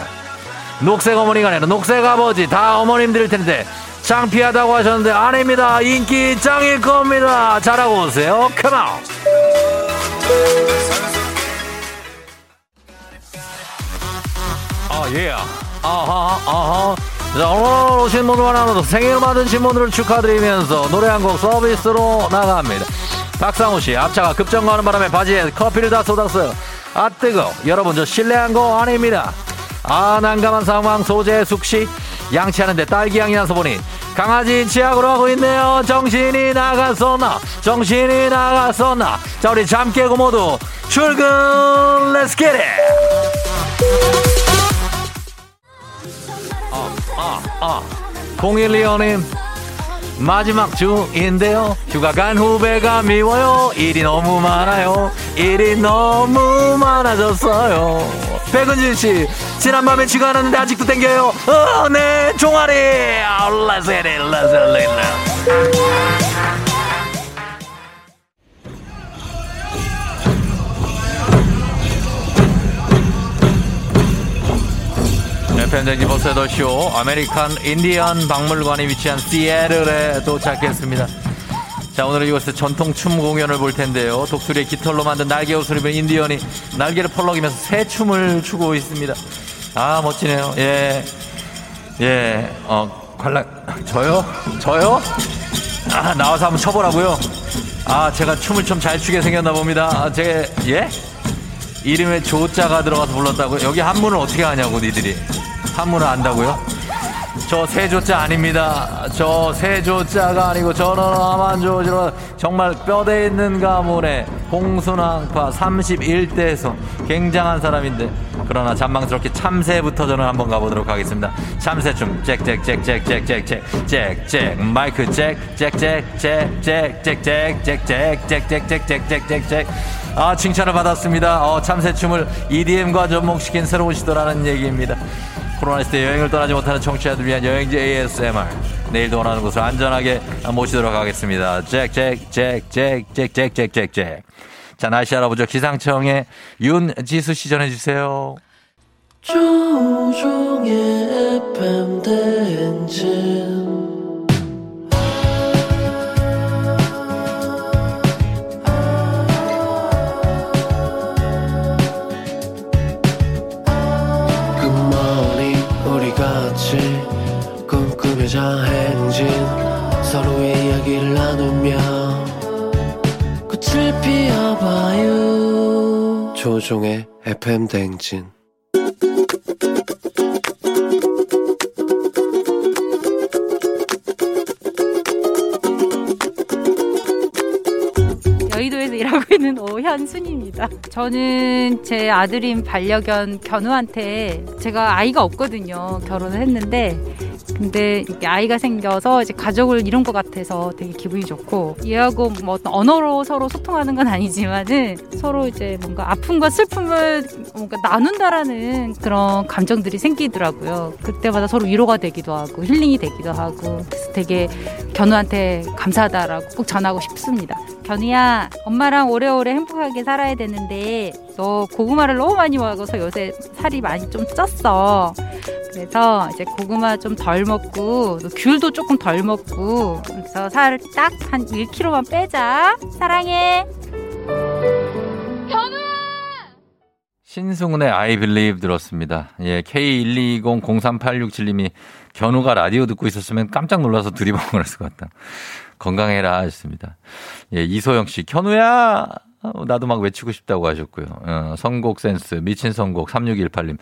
Speaker 1: 녹색 어머니가 아니라 녹색 아버지 다 어머님들일 텐데 창피하다고 하셨는데 아닙니다. 인기 짱일 겁니다. 잘하고 오세요. On. 예. 아하, 아하. 자, 오늘 오신 분들 하나도 생일 받으신 분들을 축하드리면서 노래 한 곡 서비스로 나갑니다. 박상우 씨, 앞차가 급정 가는 바람에 바지에 커피를 다 쏟았어요. 아, 뜨거. 여러분, 저 실례한 거 아닙니다. 아, 난감한 상황 소재숙 씨. 양치하는데 딸기 향이 나서 보니 강아지 치약으로 하고 있네요. 정신이 나갔었나? 정신이 나갔었나? 자, 우리 잠 깨고 모두 출근! Let's get it! 아, 아. 0125님, 마지막 주인데요. 휴가 간 후배가 미워요. 일이 너무 많아요. 일이 너무 많아졌어요. 백은진 씨, 지난밤에 쥐가 났는데 아직도 땡겨요. 어, 네, 종아리. 아, Let's get it, let's get it. FM댕진 버스 8쇼 아메리칸 인디언 박물관이 위치한 시애틀에 도착했습니다. 자, 오늘은 이곳에서 전통 춤 공연을 볼 텐데요. 독수리의 깃털로 만든 날개 옷을 입은 인디언이 날개를 펄럭이면서 새 춤을 추고 있습니다. 아, 멋지네요. 예. 예, 어, 관람, 저요? 저요? 아, 나와서 한번 쳐보라고요? 아, 제가 춤을 좀 잘 추게 생겼나 봅니다. 아, 제, 예? 이름에 조자가 들어가서 불렀다고요? 여기 한문을 어떻게 하냐고, 니들이. 한문을 안다고요? 저 세조자 아닙니다. 저 세조자가 아니고 저는 아만조지로 정말 뼈대 있는 가문의 홍순왕파 31대에서 굉장한 사람인데 그러나 잔망스럽게 참새부터 저는 한번 가보도록 하겠습니다. 참새춤 잭잭잭잭잭잭잭잭잭잭 마이크 잭잭잭잭잭잭잭잭잭잭잭잭잭잭잭잭잭 아 칭찬을 받았습니다. 어, 참새춤을 EDM과 접목시킨 새로운 시도라는 얘기입니다. 코로나 시대 여행을 떠나지 못하는 청취자들 위한 여행지 ASMR 내일도 원하는 곳을 안전하게 모시도록 하겠습니다. 잭 잭 잭 잭 잭 잭 잭 잭잭잭 자 날씨 알아보죠. 기상청의 윤지수 씨 전해주세요.
Speaker 12: 조종의 FM 대행진 꿈꾸며자 행진 서로의 이야기를 나누며 꽃을 피워봐요 조종의 FM 대행진
Speaker 13: 여의도에서 일하고 있는 오현순입니다. 저는 제 아들인 반려견 견우한테 제가 아이가 없거든요. 결혼을 했는데 근데 이렇게 아이가 생겨서 이제 가족을 이룬 것 같아서 되게 기분이 좋고 얘하고 뭐 어떤 언어로 서로 소통하는 건 아니지만은 서로 이제 뭔가 아픔과 슬픔을 뭔가 나눈다라는 그런 감정들이 생기더라고요. 그때마다 서로 위로가 되기도 하고 힐링이 되기도 하고 그래서 되게 견우한테 감사하다라고 꼭 전하고 싶습니다. 견우야, 엄마랑 오래오래 행복하게 살아야 되는데 너 고구마를 너무 많이 먹어서 요새 살이 많이 좀 쪘어. 그래서 이제 고구마 좀 덜 먹고 또 귤도 조금 덜 먹고 그래서 살 딱 한 1kg만 빼자. 사랑해.
Speaker 1: 신승훈의 I Believe 들었습니다. 예, K1200386님이 견우가 라디오 듣고 있었으면 깜짝 놀라서 두리번을 했을 것 같다. 건강해라 하셨습니다. 예, 이소영 씨, 견우야! 어, 나도 막 외치고 싶다고 하셨고요. 어, 선곡 센스, 미친 선곡 3618님.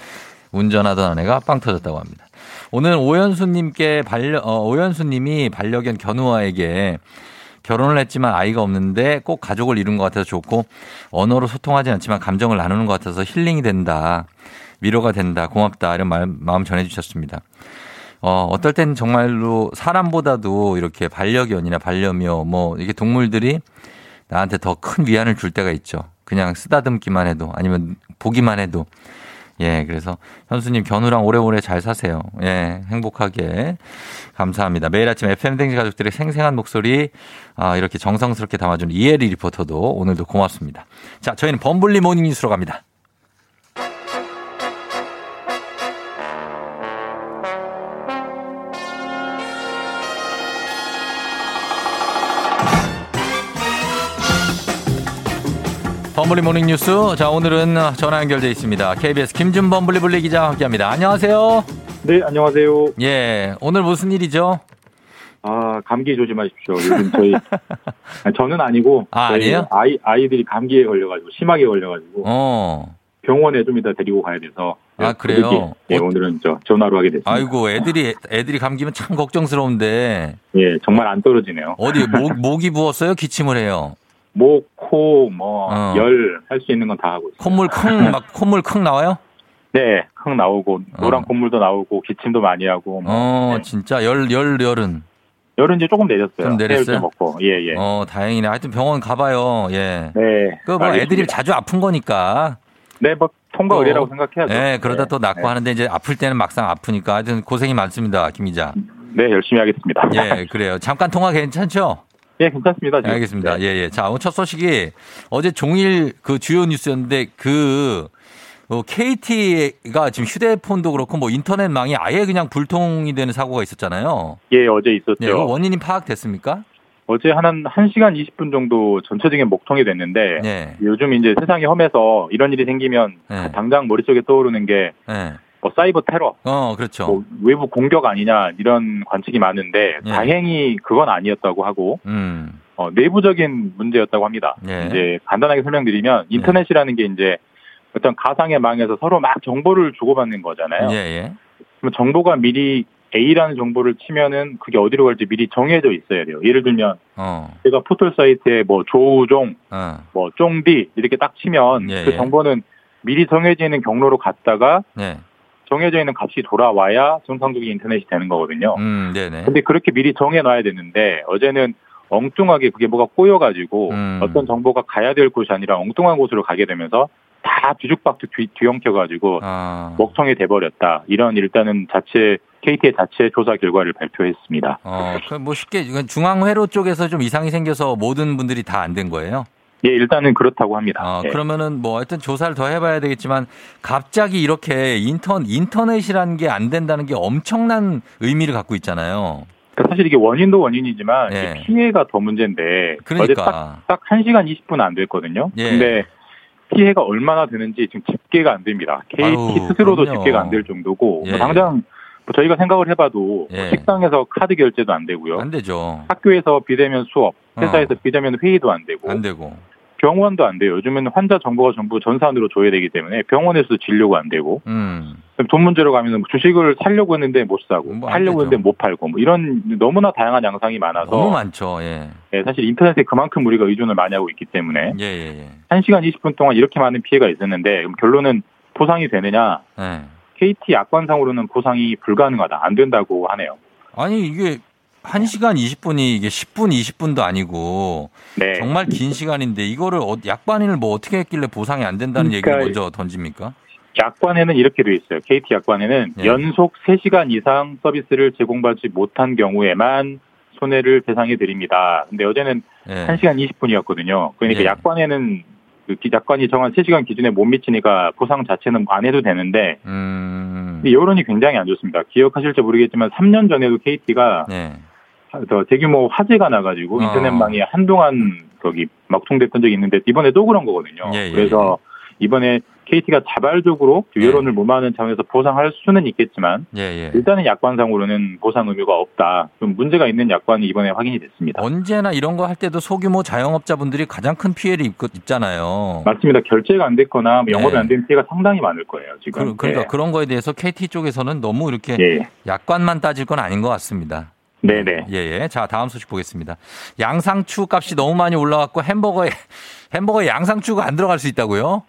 Speaker 1: 운전하던 아내가 빵 터졌다고 합니다. 오늘 오연수님께 반려, 어, 오연수님이 반려견 견우아에게 결혼을 했지만 아이가 없는데 꼭 가족을 이룬 것 같아서 좋고 언어로 소통하지 않지만 감정을 나누는 것 같아서 힐링이 된다. 위로가 된다. 고맙다. 이런 말, 마음 전해주셨습니다. 어, 어떨 땐 정말로 사람보다도 이렇게 반려견이나 반려묘 뭐 이게 동물들이 나한테 더 큰 위안을 줄 때가 있죠. 그냥 쓰다듬기만 해도 아니면 보기만 해도 예, 그래서 현수님 견우랑 오래오래 잘 사세요. 예, 행복하게 감사합니다. 매일 아침 FM 댕진 가족들의 생생한 목소리 아, 이렇게 정성스럽게 담아준 이혜리 리포터도 오늘도 고맙습니다. 자, 저희는 범블리 모닝 뉴스로 갑니다. 범블리 모닝 뉴스. 자, 오늘은 전화 연결돼 있습니다. KBS 김준 범 블리블리 기자와 함께 합니다. 안녕하세요.
Speaker 14: 네, 안녕하세요.
Speaker 1: 예, 오늘 무슨 일이죠?
Speaker 14: 아, 감기 조심하십시오. 요즘 저희, *laughs* 저는 아니고.
Speaker 1: 아, 아니에요?
Speaker 14: 아이, 아이들이 감기에 걸려가지고, 심하게 걸려가지고.
Speaker 1: 어.
Speaker 14: 병원에 좀 이따 데리고 가야 돼서.
Speaker 1: 아, 그래요?
Speaker 14: 그게, 예, 오늘은 저 전화로 하게 됐습니다.
Speaker 1: 아이고, 애들이, 애들이 감기면 참 걱정스러운데.
Speaker 14: 예, 정말 안 떨어지네요.
Speaker 1: 어디, 목, *laughs* 목이 부었어요? 기침을 해요?
Speaker 14: 목, 코, 뭐,
Speaker 1: 어.
Speaker 14: 열, 할 수 있는 건 다 하고 있어요.
Speaker 1: 콧물 킁, *laughs* 막, 콧물 킁 나와요?
Speaker 14: 네, 坑 나오고, 노란 콧물도 나오고, 기침도 많이 하고. 뭐.
Speaker 1: 어, 진짜, 열, 열, 열은.
Speaker 14: 열은 이제 조금 내렸어요.
Speaker 1: 좀 내렸어요?
Speaker 14: 먹고. 예, 예.
Speaker 1: 어, 다행이네. 하여튼 병원 가봐요. 예.
Speaker 14: 네.
Speaker 1: 그 뭐. 애들이 자주 아픈 거니까.
Speaker 14: 네, 뭐, 통과
Speaker 1: 또,
Speaker 14: 의례라고 생각해야죠.
Speaker 1: 네, 그러다
Speaker 14: 네,
Speaker 1: 또 낫고
Speaker 14: 네.
Speaker 1: 하는데 이제 아플 때는 막상 아프니까 하여튼 고생이 많습니다. 김 기자.
Speaker 14: 네, 열심히 하겠습니다.
Speaker 1: 예, 그래요. 잠깐 통화 괜찮죠?
Speaker 14: 예, 괜찮습니다. 지금.
Speaker 1: 알겠습니다. 예, 예. 자, 오늘 첫 소식이 어제 종일 그 주요 뉴스였는데 그 어, KT가 지금 휴대폰도 그렇고 뭐 인터넷망이 아예 그냥 불통이 되는 사고가 있었잖아요.
Speaker 14: 예, 어제 있었죠.
Speaker 1: 예, 원인이 파악됐습니까?
Speaker 14: 어제 한, 한 1시간 20분 정도 전체적인 목통이 됐는데
Speaker 1: 예.
Speaker 14: 요즘 이제 세상이 험해서 이런 일이 생기면
Speaker 1: 예.
Speaker 14: 당장 머릿속에 떠오르는 게
Speaker 1: 예.
Speaker 14: 뭐 사이버 테러,
Speaker 1: 어, 그렇죠.
Speaker 14: 뭐 외부 공격 아니냐 이런 관측이 많은데
Speaker 1: 예.
Speaker 14: 다행히 그건 아니었다고 하고
Speaker 1: 음.
Speaker 14: 어, 내부적인 문제였다고 합니다.
Speaker 1: 예.
Speaker 14: 이제 간단하게 설명드리면 인터넷이라는 게 이제 어떤 가상의 망에서 서로 막 정보를 주고받는 거잖아요.
Speaker 1: 예, 예.
Speaker 14: 그럼 정보가 미리 A라는 정보를 치면은 그게 어디로 갈지 미리 정해져 있어야 돼요. 예를 들면
Speaker 1: 어.
Speaker 14: 제가 포털 사이트에 뭐 조우종,
Speaker 1: 어.
Speaker 14: 뭐 쫑디 이렇게 딱 치면
Speaker 1: 예,
Speaker 14: 그
Speaker 1: 예.
Speaker 14: 정보는 미리 정해져 있는 경로로 갔다가
Speaker 1: 네.
Speaker 14: 정해져 있는 값이 돌아와야 정상적인 인터넷이 되는 거거든요.
Speaker 1: 음, 네네.
Speaker 14: 근데 그렇게 미리 정해놔야 되는데 어제는 엉뚱하게 그게 뭐가 꼬여가지고
Speaker 1: 음.
Speaker 14: 어떤 정보가 가야 될 곳이 아니라 엉뚱한 곳으로 가게 되면서 다 뒤죽박죽 뒤, 뒤엉켜가지고
Speaker 1: 아.
Speaker 14: 먹통이 돼버렸다. 이런 일단은 자체 KT의 자체 조사 결과를 발표했습니다.
Speaker 1: 어, 그뭐 쉽게 이건 중앙회로 쪽에서 좀 이상이 생겨서 모든 분들이 다 안 된 거예요.
Speaker 14: 예, 일단은 그렇다고 합니다.
Speaker 1: 어,
Speaker 14: 예.
Speaker 1: 그러면은 뭐 하여튼 조사를 더 해봐야 되겠지만 갑자기 이렇게 인터 인터넷이라는 게 안 된다는 게 엄청난 의미를 갖고 있잖아요.
Speaker 14: 그러니까 사실 이게 원인도 원인이지만
Speaker 1: 예.
Speaker 14: 피해가 더 문제인데
Speaker 1: 그러니까.
Speaker 14: 어제 딱, 딱 1시간 20분 안 됐거든요.
Speaker 1: 예.
Speaker 14: 근데 피해가 얼마나 되는지 지금 집계가 안 됩니다. KT
Speaker 1: 아유,
Speaker 14: 스스로도
Speaker 1: 그럼요.
Speaker 14: 집계가 안 될 정도고
Speaker 1: 예,
Speaker 14: 뭐 당장 뭐 저희가 생각을 해봐도
Speaker 1: 예.
Speaker 14: 식당에서 카드 결제도 안 되고요.
Speaker 1: 안 되죠.
Speaker 14: 학교에서 비대면 수업, 회사에서
Speaker 1: 어.
Speaker 14: 비대면 회의도 안 되고
Speaker 1: 안 되고.
Speaker 14: 병원도 안 돼요. 요즘은 환자 정보가 전부 전산으로 조회되기 때문에 병원에서도 진료가 안 되고
Speaker 1: 음.
Speaker 14: 돈 문제로 가면 주식을 살려고 했는데 못 사고
Speaker 1: 뭐안
Speaker 14: 팔려고. 했는데 못 팔고 뭐 이런 너무나 다양한 양상이 많아서
Speaker 1: 너무 많죠. 예.
Speaker 14: 예, 사실 인터넷에 그만큼 우리가 의존을 많이 하고 있기 때문에
Speaker 1: 예, 예, 예.
Speaker 14: 1시간 20분 동안 이렇게 많은 피해가 있었는데 그럼 결론은 보상이 되느냐?
Speaker 1: 예.
Speaker 14: KT 약관상으로는 보상이 불가능하다. 안 된다고 하네요.
Speaker 1: 아니 이게 1시간 20분이 이게 10분 20분도 아니고
Speaker 14: 네.
Speaker 1: 정말 긴 시간인데 이거를 어- 약반인을 뭐 어떻게 했길래 보상이 안 된다는
Speaker 14: 그러니까
Speaker 1: 얘기를 먼저 던집니까?
Speaker 14: 약관에는 이렇게 돼 있어요. KT 약관에는
Speaker 1: 예.
Speaker 14: 연속 3시간 이상 서비스를 제공받지 못한 경우에만 손해를 배상해 드립니다. 근데 어제는
Speaker 1: 예.
Speaker 14: 1시간 20분이었거든요. 그러니까
Speaker 1: 예.
Speaker 14: 약관에는 그 기- 약관이 정한 3시간 기준에 못 미치니까 보상 자체는 안 해도 되는데
Speaker 1: 음.
Speaker 14: 여론이 굉장히 안 좋습니다. 기억하실지 모르겠지만 3년 전에도 KT가
Speaker 1: 네.
Speaker 14: 더 대규모 화재가 나가지고
Speaker 1: 어.
Speaker 14: 인터넷망이 한동안 거기 막통됐던 적이 있는데 이번에 또 그런 거거든요.
Speaker 1: 예, 예,
Speaker 14: 그래서 이번에 KT가 자발적으로 유예론을 무마하는 차원에서 보상할 수는 있겠지만
Speaker 1: 예, 예.
Speaker 14: 일단은 약관상으로는 보상 의무가 없다. 좀 문제가 있는 약관이 이번에 확인이 됐습니다.
Speaker 1: 언제나 이런 거 할 때도 소규모 자영업자분들이 가장 큰 피해를 입, 입잖아요.
Speaker 14: 맞습니다. 결제가 안 됐거나 뭐 영업이
Speaker 1: 네.
Speaker 14: 안된 피해가 상당히 많을 거예요. 지금.
Speaker 1: 그, 러니까
Speaker 14: 네.
Speaker 1: 그런 거에 대해서 KT 쪽에서는 너무 이렇게
Speaker 14: 예.
Speaker 1: 약관만 따질 건 아닌 것 같습니다.
Speaker 14: 네네.
Speaker 1: 예, 예. 자, 다음 소식 보겠습니다. 양상추 값이 너무 많이 올라갔고 햄버거에 *laughs* 햄버거에 양상추가 안 들어갈 수 있다고요?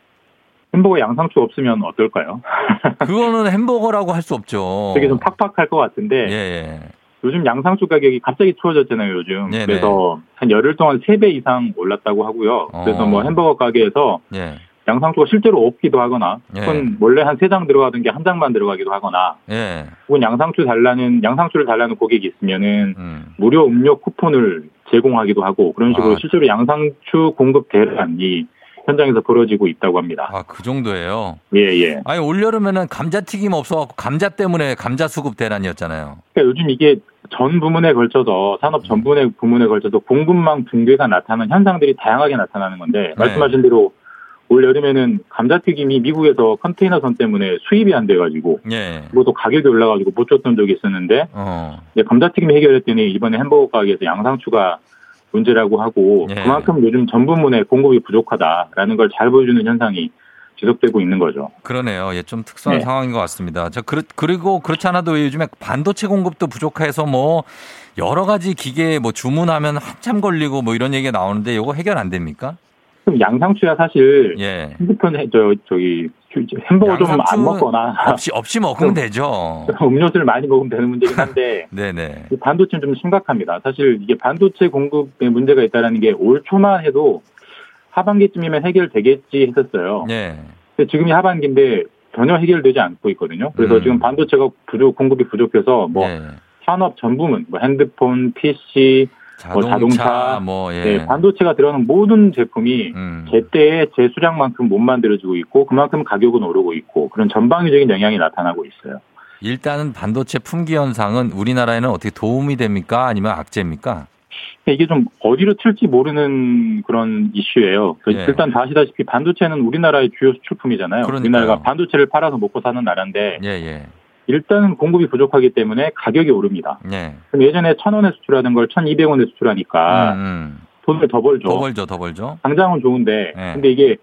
Speaker 14: 햄버거 양상추 없으면 어떨까요? *laughs*
Speaker 1: 그거는 햄버거라고 할 수 없죠.
Speaker 14: 되게 좀 팍팍할 것 같은데
Speaker 1: 예, 예.
Speaker 14: 요즘 양상추 가격이 갑자기 추워졌잖아요, 요즘.
Speaker 1: 네네.
Speaker 14: 그래서 한 열흘 동안 3배 이상 올랐다고 하고요. 그래서
Speaker 1: 어.
Speaker 14: 뭐 햄버거 가게에서
Speaker 1: 예.
Speaker 14: 양상추가 실제로 없기도 하거나
Speaker 1: 예.
Speaker 14: 혹은 원래 한 세 장 들어가던 게 한 장만 들어가기도 하거나
Speaker 1: 예.
Speaker 14: 혹은 양상추 달라는 양상추를 달라는 고객이 있으면은
Speaker 1: 음.
Speaker 14: 무료 음료 쿠폰을 제공하기도 하고 그런 식으로
Speaker 1: 아.
Speaker 14: 실제로 양상추 공급 대란이 현장에서 벌어지고 있다고 합니다.
Speaker 1: 아, 그 정도예요.
Speaker 14: 예, 예.
Speaker 1: 아니, 올 여름에는 감자튀김 없어갖고 감자 때문에 감자 수급 대란이었잖아요.
Speaker 14: 그러니까 요즘 이게 전 부문에 걸쳐서 산업 전 부문에 부문에 걸쳐서 공급망 붕괴가 나타나는 현상들이 다양하게 나타나는 건데 말씀하신 대로 올 여름에는 감자튀김이 미국에서 컨테이너선 때문에 수입이 안 돼가지고
Speaker 1: 예.
Speaker 14: 그것도 가격이 올라가지고 못 줬던 적이 있었는데
Speaker 1: 어.
Speaker 14: 이제 감자튀김 해결했더니 이번에 햄버거 가게에서 양상추가 문제라고 하고
Speaker 1: 예.
Speaker 14: 그만큼 요즘 전 부문에 공급이 부족하다라는 걸 잘 보여주는 현상이 지속되고 있는 거죠.
Speaker 1: 그러네요. 예, 좀 특수한
Speaker 14: 네.
Speaker 1: 상황인 것 같습니다. 저 그르, 그리고 그렇지 않아도 요즘에 반도체 공급도 부족해서 뭐 여러 가지 기계 뭐 주문하면 한참 걸리고 뭐 이런 얘기가 나오는데 이거 해결 안 됩니까?
Speaker 14: 그럼 양상추야 사실
Speaker 1: 예.
Speaker 14: 핸드폰 해- 저 저기 햄버거 좀 안 먹거나
Speaker 1: 없이 없이 먹으면 되죠. *laughs*
Speaker 14: 음료수를 많이 먹으면 되는 문제긴 한데 *laughs*
Speaker 1: 네네.
Speaker 14: 이 반도체는 좀 심각합니다. 사실 이게 반도체 공급에 문제가 있다는 게 올 초만 해도 하반기쯤이면 해결되겠지 했었어요.
Speaker 1: 예.
Speaker 14: 근데 지금이 하반기인데 전혀 해결되지 않고 있거든요. 그래서
Speaker 1: 음.
Speaker 14: 지금 반도체가 부족 공급이 부족해서 뭐
Speaker 1: 예.
Speaker 14: 산업 전 부문, 뭐 핸드폰, PC, 뭐
Speaker 1: 자동차,
Speaker 14: 자동차,
Speaker 1: 뭐 예.
Speaker 14: 네, 반도체가 들어가는 모든 제품이
Speaker 1: 음.
Speaker 14: 제때에 제 수량만큼 못 만들어지고 있고 그만큼 가격은 오르고 있고 그런 전방위적인 영향이 나타나고 있어요.
Speaker 1: 일단은 반도체 품귀 현상은 우리나라에는 어떻게 도움이 됩니까? 아니면 악재입니까?
Speaker 14: 이게 좀 어디로 튈지 모르는 그런 이슈예요. 그
Speaker 1: 예.
Speaker 14: 일단 다 아시다시피 반도체는 우리나라의 주요 수출품이잖아요.
Speaker 1: 그러니까요.
Speaker 14: 우리나라가 반도체를 팔아서 먹고 사는 나라인데
Speaker 1: 예, 예.
Speaker 14: 일단은 공급이 부족하기 때문에 가격이 오릅니다.
Speaker 1: 예.
Speaker 14: 그럼 예전에 1,000원에 수출하던 걸 1,200원에 수출하니까
Speaker 1: 음, 음.
Speaker 14: 돈을 더 벌죠.
Speaker 1: 더 벌죠, 더 벌죠.
Speaker 14: 당장은 좋은데
Speaker 1: 예.
Speaker 14: 근데 이게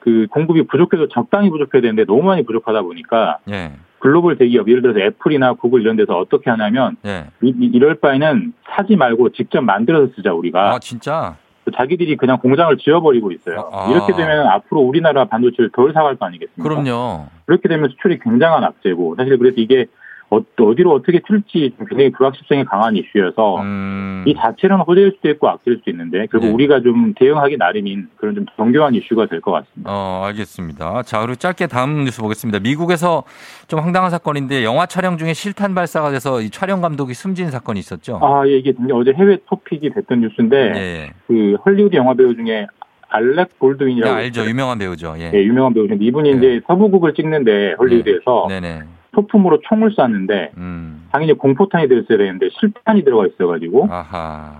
Speaker 14: 그 공급이 부족해도 적당히 부족해야 되는데 너무 많이 부족하다 보니까
Speaker 1: 예.
Speaker 14: 글로벌 대기업 예를 들어서 애플이나 구글 이런 데서 어떻게 하냐면
Speaker 1: 예.
Speaker 14: 이, 럴 바에는 사지 말고 직접 만들어서 쓰자 우리가
Speaker 1: 아, 진짜?
Speaker 14: 자기들이 그냥 공장을 지어버리고 있어요.
Speaker 1: 아.
Speaker 14: 이렇게 되면 앞으로 우리나라 반도체를 덜 사갈 거 아니겠습니까?
Speaker 1: 그럼요.
Speaker 14: 그렇게 되면 수출이 굉장한 악재고 사실 그래서 이게 어, 디로 어떻게 튈지 좀 굉장히 불확실성이 강한 이슈여서
Speaker 1: 음.
Speaker 14: 이 자체는 호재일 수도 있고 악재일 수도 있는데 결국
Speaker 1: 네.
Speaker 14: 우리가 좀 대응하기 나름인 그런 좀 정교한 이슈가 될 것 같습니다.
Speaker 1: 어, 알겠습니다. 자, 그리고 짧게 다음 뉴스 보겠습니다. 미국에서 좀 황당한 사건인데 영화 촬영 중에 실탄 발사가 돼서 이 촬영 감독이 숨진 사건이 있었죠.
Speaker 14: 아, 예, 이게 어제 해외 토픽이 됐던 뉴스인데
Speaker 1: 예.
Speaker 14: 그 헐리우드 영화 배우 중에 알렉
Speaker 1: 예,
Speaker 14: 볼드윈이라고
Speaker 1: 알죠. 유명한 배우죠. 예.
Speaker 14: 예, 유명한 배우인데 이분이 이제 서부극을 찍는데 헐리우드에서
Speaker 1: 네네.
Speaker 14: 소품으로 총을 쐈는데
Speaker 1: 음.
Speaker 14: 당연히 공포탄이 들었어야 되는데 실탄이 들어가 있어가지고.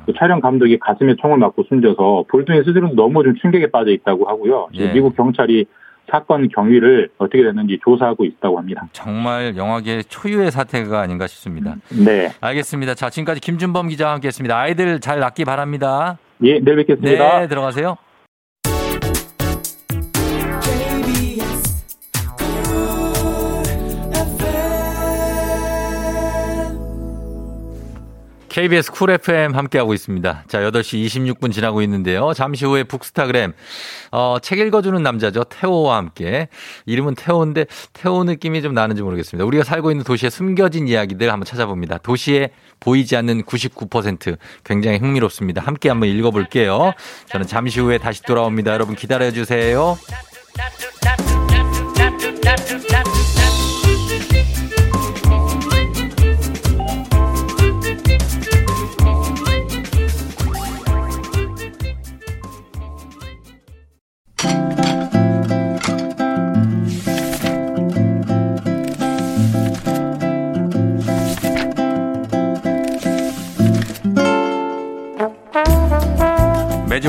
Speaker 14: 그 촬영 감독이 가슴에 총을 맞고 숨져서 볼드윈 스스로도 너무 좀 충격에 빠져 있다고 하고요.
Speaker 1: 예.
Speaker 14: 미국 경찰이 사건 경위를 어떻게 됐는지 조사하고 있다고 합니다.
Speaker 1: 정말 영화계 초유의 사태가 아닌가 싶습니다.
Speaker 14: 네.
Speaker 1: 알겠습니다. 자, 지금까지 김준범 기자와 함께 했습니다. 아이들 잘 낳기 바랍니다.
Speaker 14: 예, 내일 뵙겠습니다.
Speaker 1: 네, 들어가세요. KBS 쿨 FM 함께하고 있습니다. 자, 8시 26분 지나고 있는데요. 잠시 후에 북스타그램, 어, 책 읽어주는 남자죠. 태호와 함께. 이름은 태호인데, 태호 느낌이 좀 나는지 모르겠습니다. 우리가 살고 있는 도시의 숨겨진 이야기들 한번 찾아봅니다. 도시에 보이지 않는 99% 굉장히 흥미롭습니다. 함께 한번 읽어볼게요. 저는 잠시 후에 다시 돌아옵니다. 여러분 기다려주세요.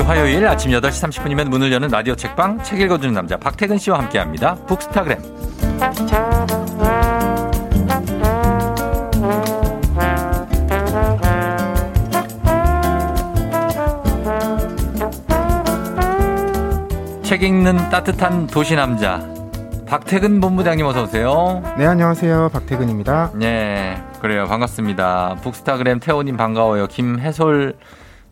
Speaker 1: 화요일 아침 8시 30분이면 문을 여는 라디오 책방 책 읽어주는 남자 박태근 씨와 함께합니다. 북스타그램. 책 읽는 따뜻한 도시 남자 박태근 본부장님 어서 오세요.
Speaker 15: 네, 안녕하세요. 박태근입니다.
Speaker 1: 네, 그래요. 반갑습니다. 북스타그램 태호님 반가워요. 김해솔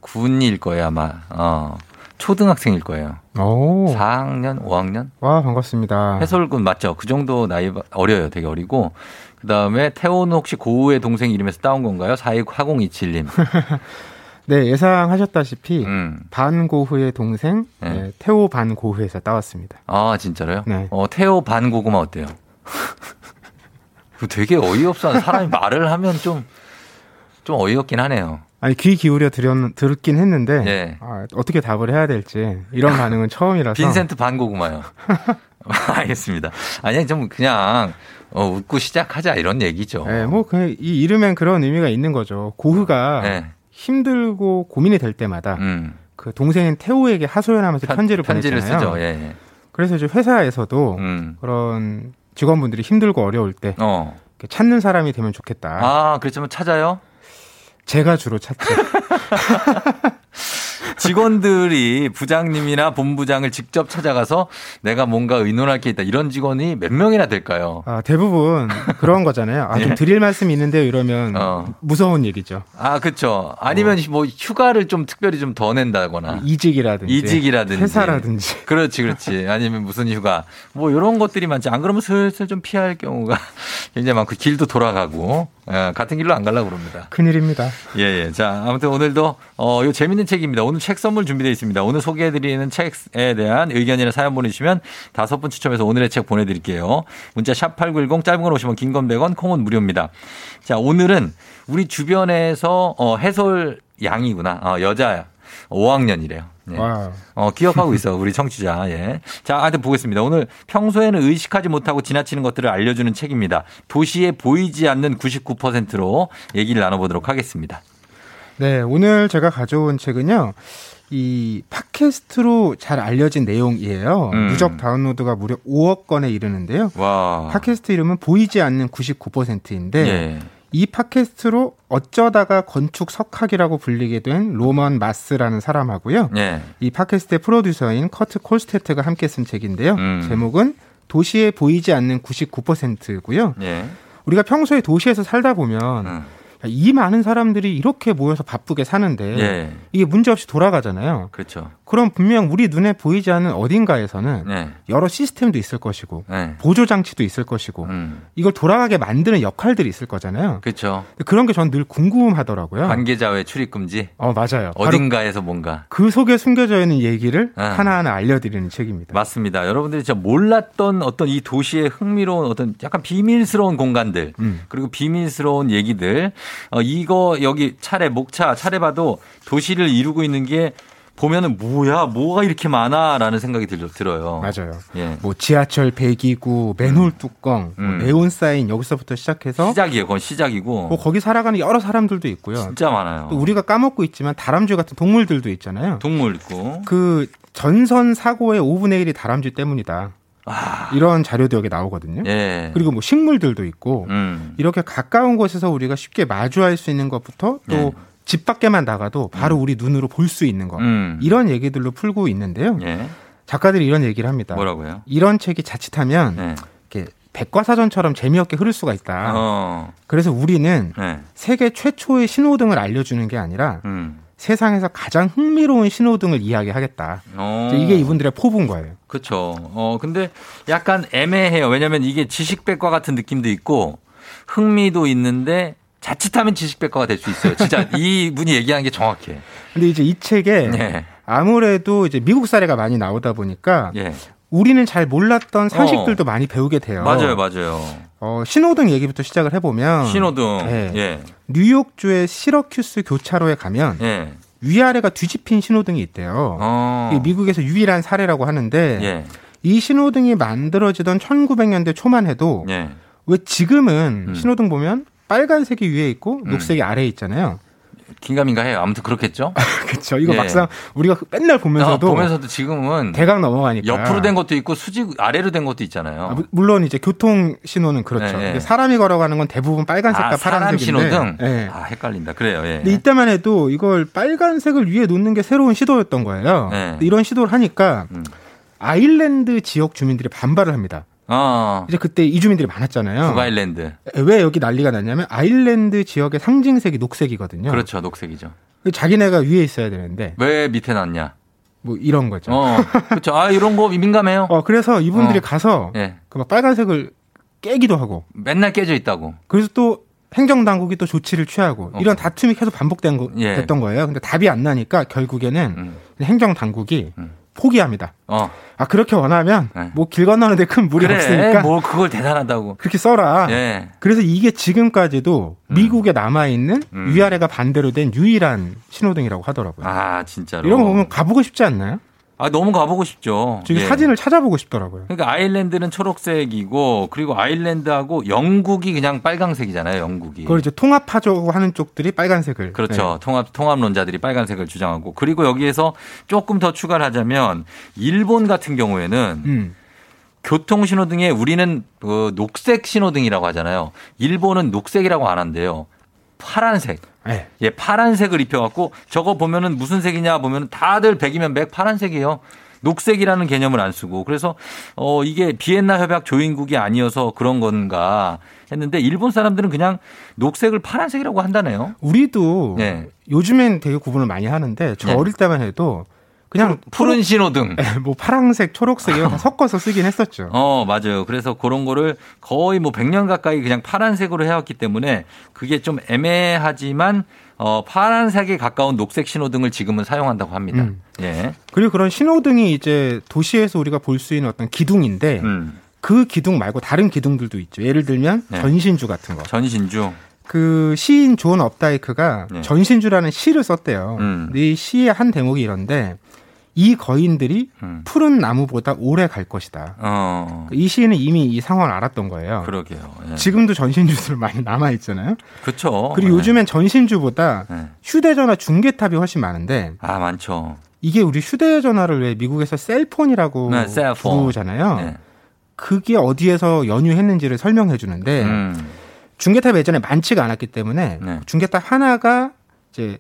Speaker 1: 군일 거예요, 아마. 어, 초등학생일 거예요.
Speaker 15: 오.
Speaker 1: 4학년, 5학년?
Speaker 15: 와, 반갑습니다.
Speaker 1: 해솔군 맞죠? 그 정도 나이 어려요. 되게 어리고. 그 다음에 태호는 혹시 고우의 동생 이름에서 따온 건가요? 42027님. *laughs*
Speaker 15: 네, 예상하셨다시피
Speaker 1: 음.
Speaker 15: 반고흐의 동생
Speaker 1: 네.
Speaker 15: 네, 태호 반고흐에서 따왔습니다.
Speaker 1: 아, 진짜로요?
Speaker 15: 네.
Speaker 1: 어, 태호 반고구마 어때요? 그거 *laughs* 되게 어이없어 하는 사람이 말을 하면 좀, 좀 어이없긴 하네요.
Speaker 15: 아니 귀 기울여 들었, 들었긴 했는데
Speaker 1: 예.
Speaker 15: 아, 어떻게 답을 해야 될지 이런 *laughs* 반응은 처음이라서
Speaker 1: 빈센트 반고구마요. *laughs* *laughs* 알겠습니다. 아니, 좀 그냥, 어, 웃고 시작하자 이런 얘기죠.
Speaker 15: 네, 뭐 그냥 이 이름엔 그런 의미가 있는 거죠. 고흐가
Speaker 1: 네.
Speaker 15: 힘들고 고민이 될 때마다
Speaker 1: 음.
Speaker 15: 그 동생인 태호에게 하소연하면서 편 지를
Speaker 1: 편지를
Speaker 15: 보냈잖아요.
Speaker 1: 쓰죠. 예, 예.
Speaker 15: 그래서 이제 회사에서도
Speaker 1: 음.
Speaker 15: 그런 직원분들이 힘들고 어려울 때
Speaker 1: 어.
Speaker 15: 찾는 사람이 되면 좋겠다.
Speaker 1: 아, 그렇지만 찾아요?
Speaker 15: 제가 주로 찾죠. *laughs*
Speaker 1: 직원들이 부장님이나 본부장을 직접 찾아가서 내가 뭔가 의논할 게 있다. 이런 직원이 몇 명이나 될까요?
Speaker 15: 아, 대부분 그런 거잖아요. 아, 좀
Speaker 1: 예.
Speaker 15: 드릴 말씀이 있는데요. 이러면
Speaker 1: 어.
Speaker 15: 무서운 얘기죠.
Speaker 1: 아, 그쵸. 아니면 뭐 휴가를 좀 특별히 좀 더 낸다거나.
Speaker 15: 이직이라든지.
Speaker 1: 이직이라든지.
Speaker 15: 회사라든지.
Speaker 1: 그렇지, 그렇지. 아니면 무슨 휴가. 뭐 이런 것들이 많지. 안 그러면 슬슬 좀 피할 경우가 *laughs* 굉장히 많고 길도 돌아가고 예, 같은 길로 안 가려고 그럽니다.
Speaker 15: 큰일입니다.
Speaker 1: 예, 예. 자, 아무튼 오늘도 어, 요 재밌는 책입니다. 오늘 책 선물 준비되어 있습니다. 오늘 소개해드리는 책에 대한 의견이나 사연 보내주시면 다섯 분 추첨해서 오늘의 책 보내드릴게요. 문자 샵 8910 짧은 건 오시면 긴 건 100원, 콩은 무료입니다. 자, 오늘은 우리 주변에서 어, 해솔 양이구나. 어, 여자 5학년이래요. 예. 어, 기억하고 있어, 우리 청취자. 예. 자, 하여튼 보겠습니다. 오늘 평소에는 의식하지 못하고 지나치는 것들을 알려주는 책입니다. 도시에 보이지 않는 99%로 얘기를 나눠보도록 하겠습니다.
Speaker 15: 네, 오늘 제가 가져온 책은요. 이 팟캐스트로 잘 알려진 내용이에요.
Speaker 1: 음.
Speaker 15: 누적 다운로드가 무려 5억 건에 이르는데요.
Speaker 1: 와.
Speaker 15: 팟캐스트 이름은 보이지 않는 99%인데
Speaker 1: 예.
Speaker 15: 이 팟캐스트로 어쩌다가 건축 석학이라고 불리게 된 로먼 마스라는 사람하고요.
Speaker 1: 예.
Speaker 15: 이 팟캐스트의 프로듀서인 커트 콜스테트가 함께 쓴 책인데요.
Speaker 1: 음.
Speaker 15: 제목은 도시에 보이지 않는 99%고요.
Speaker 1: 예.
Speaker 15: 우리가 평소에 도시에서 살다 보면
Speaker 1: 음.
Speaker 15: 이 많은 사람들이 이렇게 모여서 바쁘게 사는데
Speaker 1: 예.
Speaker 15: 이게 문제 없이 돌아가잖아요.
Speaker 1: 그렇죠.
Speaker 15: 그럼 분명 우리 눈에 보이지 않는 어딘가에서는
Speaker 1: 네.
Speaker 15: 여러 시스템도 있을 것이고
Speaker 1: 네.
Speaker 15: 보조 장치도 있을 것이고
Speaker 1: 음.
Speaker 15: 이걸 돌아가게 만드는 역할들이 있을 거잖아요.
Speaker 1: 그렇죠.
Speaker 15: 그런 게 전 늘 궁금하더라고요.
Speaker 1: 관계자의 출입 금지.
Speaker 15: 어 맞아요.
Speaker 1: 어딘가에서 뭔가.
Speaker 15: 그 속에 숨겨져 있는 얘기를
Speaker 1: 아.
Speaker 15: 하나하나 알려드리는 책입니다.
Speaker 1: 맞습니다. 여러분들이 진짜 몰랐던 어떤 이 도시의 흥미로운 어떤 약간 비밀스러운 공간들
Speaker 15: 음.
Speaker 1: 그리고 비밀스러운 얘기들 어, 이거 여기 차례 목차 차례 봐도 도시를 이루고 있는 게 보면은 뭐야 뭐가 이렇게 많아라는 생각이 들, 들어요.
Speaker 15: 맞아요.
Speaker 1: 예.
Speaker 15: 뭐 지하철 배기구, 맨홀 뚜껑, 뭐
Speaker 1: 음.
Speaker 15: 네온 사인 여기서부터 시작해서
Speaker 1: 시작이에요. 그건 시작이고
Speaker 15: 뭐 거기 살아가는 여러 사람들도 있고요.
Speaker 1: 진짜 많아요.
Speaker 15: 또 우리가 까먹고 있지만 다람쥐 같은 동물들도 있잖아요.
Speaker 1: 동물 있고
Speaker 15: 그 전선 사고의 5분의 1이 다람쥐 때문이다. 이런 자료도 여기 나오거든요.
Speaker 1: 아. 예.
Speaker 15: 그리고 뭐 식물들도 있고
Speaker 1: 음.
Speaker 15: 이렇게 가까운 곳에서 우리가 쉽게 마주할 수 있는 것부터 또
Speaker 1: 예.
Speaker 15: 집 밖에만 나가도 바로 우리 눈으로 볼 수 있는 것
Speaker 1: 음.
Speaker 15: 이런 얘기들로 풀고 있는데요.
Speaker 1: 예.
Speaker 15: 작가들이 이런 얘기를 합니다.
Speaker 1: 뭐라고요?
Speaker 15: 이런 책이 자칫하면
Speaker 1: 예.
Speaker 15: 이렇게 백과사전처럼 재미없게 흐를 수가 있다.
Speaker 1: 어.
Speaker 15: 그래서 우리는
Speaker 1: 네.
Speaker 15: 세계 최초의 신호등을 알려주는 게 아니라
Speaker 1: 음.
Speaker 15: 세상에서 가장 흥미로운 신호등을 이야기하겠다.
Speaker 1: 어.
Speaker 15: 이게 이분들의 포부인 거예요.
Speaker 1: 그렇죠. 어 근데 약간 애매해요. 왜냐면 이게 지식 백과 같은 느낌도 있고 흥미도 있는데 자칫하면 지식백과가 될 수 있어요. 진짜 *laughs* 이 분이 얘기한 게 정확해.
Speaker 15: 근데 이제 이 책에
Speaker 1: 네.
Speaker 15: 아무래도 이제 미국 사례가 많이 나오다 보니까
Speaker 1: 예.
Speaker 15: 우리는 잘 몰랐던 상식들도 많이 배우게 돼요.
Speaker 1: 맞아요, 맞아요.
Speaker 15: 어, 신호등 얘기부터 시작을 해보면
Speaker 1: 신호등.
Speaker 15: 네.
Speaker 1: 예.
Speaker 15: 뉴욕주의 시러큐스 교차로에 가면
Speaker 1: 예.
Speaker 15: 위아래가 뒤집힌 신호등이 있대요.
Speaker 1: 어.
Speaker 15: 미국에서 유일한 사례라고 하는데
Speaker 1: 예.
Speaker 15: 이 신호등이 만들어지던 1900년대 초만 해도
Speaker 1: 예.
Speaker 15: 왜 지금은
Speaker 1: 음.
Speaker 15: 신호등 보면 빨간색이 위에 있고 녹색이 아래에 있잖아요.
Speaker 1: 긴가민가 해요. 아무튼 그렇겠죠. *laughs*
Speaker 15: 그렇죠. 이거
Speaker 1: 예.
Speaker 15: 막상 우리가 맨날 보면서도
Speaker 1: 어, 보면서도 지금은
Speaker 15: 대강 넘어가니까
Speaker 1: 옆으로 된 것도 있고 수직 아래로 된 것도 있잖아요.
Speaker 15: 아, 무- 물론 이제 교통 신호는 그렇죠.
Speaker 1: 네, 네.
Speaker 15: 근데 사람이 걸어가는 건 대부분 빨간색과
Speaker 1: 아, 사람
Speaker 15: 파란색인데.
Speaker 1: 신호등.
Speaker 15: 예.
Speaker 1: 아 헷갈린다. 그래요. 예.
Speaker 15: 근데 이때만 해도 이걸 빨간색을 위에 놓는 게 새로운 시도였던 거예요.
Speaker 1: 네.
Speaker 15: 이런 시도를 하니까
Speaker 1: 음.
Speaker 15: 아일랜드 지역 주민들이 반발을 합니다.
Speaker 1: 어.
Speaker 15: 이제 그때 이주민들이 많았잖아요.
Speaker 1: 북아일랜드.
Speaker 15: 왜 여기 난리가 났냐면 아일랜드 지역의 상징색이 녹색이거든요.
Speaker 1: 그렇죠. 녹색이죠.
Speaker 15: 자기네가 위에 있어야 되는데
Speaker 1: 왜 밑에 놨냐?
Speaker 15: 뭐 이런 거죠.
Speaker 1: 어. 그렇죠. 아 이런 거 민감해요.
Speaker 15: 어, 그래서 이분들이
Speaker 1: 어.
Speaker 15: 가서
Speaker 1: 예.
Speaker 15: 그막 빨간색을 깨기도 하고
Speaker 1: 맨날 깨져 있다고.
Speaker 15: 그래서 또 행정 당국이 또 조치를 취하고
Speaker 1: 어.
Speaker 15: 이런 다툼이 계속 반복된 거,
Speaker 1: 예.
Speaker 15: 됐던 거예요. 근데 답이 안 나니까 결국에는
Speaker 1: 음.
Speaker 15: 행정 당국이 포기합니다.
Speaker 1: 어.
Speaker 15: 아 그렇게 원하면
Speaker 1: 네.
Speaker 15: 뭐길 건너는데 큰 무리
Speaker 1: 그래.
Speaker 15: 없으니까
Speaker 1: 뭐 그걸 대단하다고.
Speaker 15: 그렇게 써라.
Speaker 1: 예.
Speaker 15: 그래서 이게 지금까지도 미국에 남아 있는
Speaker 1: 음.
Speaker 15: 위아래가 반대로 된 유일한 신호등이라고 하더라고요.
Speaker 1: 아 진짜로.
Speaker 15: 이런 거 보면 가보고 싶지 않나요?
Speaker 1: 아 너무 가보고 싶죠.
Speaker 15: 지금
Speaker 1: 예.
Speaker 15: 사진을 찾아보고 싶더라고요.
Speaker 1: 그러니까 아일랜드는 초록색이고 그리고 아일랜드하고 영국이 그냥 빨강색이잖아요. 영국이.
Speaker 15: 그걸 이제 통합하자고 하는 쪽들이 빨간색을.
Speaker 1: 그렇죠.
Speaker 15: 네.
Speaker 1: 통합 통합론자들이 빨간색을 주장하고 그리고 여기에서 조금 더 추가를 하자면 일본 같은 경우에는
Speaker 15: 음.
Speaker 1: 교통 신호등에 우리는 그 녹색 신호등이라고 하잖아요. 일본은 녹색이라고 안 한대요. 파란색.
Speaker 15: 네.
Speaker 1: 예, 파란색을 입혀갖고 저거 보면은 무슨 색이냐 보면은 다들 백이면 백 파란색이에요. 녹색이라는 개념을 안 쓰고 그래서 어 이게 비엔나 협약 조인국이 아니어서 그런 건가 했는데 일본 사람들은 그냥 녹색을 파란색이라고 한다네요.
Speaker 15: 우리도
Speaker 1: 네.
Speaker 15: 요즘엔 되게 구분을 많이 하는데 저
Speaker 1: 네.
Speaker 15: 어릴 때만 해도 그냥
Speaker 1: 푸른 신호등.
Speaker 15: 초록- 뭐 파랑색, 초록색 이런 거 *laughs* 섞어서 쓰긴 했었죠.
Speaker 1: 어, 맞아요. 그래서 그런 거를 거의 뭐 100년 가까이 그냥 파란색으로 해왔기 때문에 그게 좀 애매하지만 어, 파란색에 가까운 녹색 신호등을 지금은 사용한다고 합니다.
Speaker 15: 음.
Speaker 1: 예.
Speaker 15: 그리고 그런 신호등이 이제 도시에서 우리가 볼 수 있는 어떤 기둥인데
Speaker 1: 음.
Speaker 15: 그 기둥 말고 다른 기둥들도 있죠. 예를 들면
Speaker 1: 네.
Speaker 15: 전신주 같은 거.
Speaker 1: 전신주.
Speaker 15: 그 시인 존 업다이크가
Speaker 1: 네.
Speaker 15: 전신주라는 시를 썼대요.
Speaker 1: 음.
Speaker 15: 근데 이 시의 한 대목이 이런데 이 거인들이
Speaker 1: 음.
Speaker 15: 푸른 나무보다 오래 갈 것이다.
Speaker 1: 어.
Speaker 15: 이 시인은 이미 이 상황을 알았던 거예요.
Speaker 1: 그러게요. 예.
Speaker 15: 지금도 전신주들 많이 남아 있잖아요.
Speaker 1: 그렇죠.
Speaker 15: 그리고
Speaker 1: 예.
Speaker 15: 요즘엔 전신주보다
Speaker 1: 네.
Speaker 15: 휴대전화 중계탑이 훨씬 많은데
Speaker 1: 아, 많죠.
Speaker 15: 이게 우리 휴대전화를 왜 미국에서 셀폰이라고
Speaker 1: 네, 셀폰.
Speaker 15: 부르잖아요.
Speaker 1: 네.
Speaker 15: 그게 어디에서 연유했는지를 설명해 주는데
Speaker 1: 음.
Speaker 15: 중계탑 예전에 많지가 않았기 때문에
Speaker 1: 네.
Speaker 15: 중계탑 하나가 이제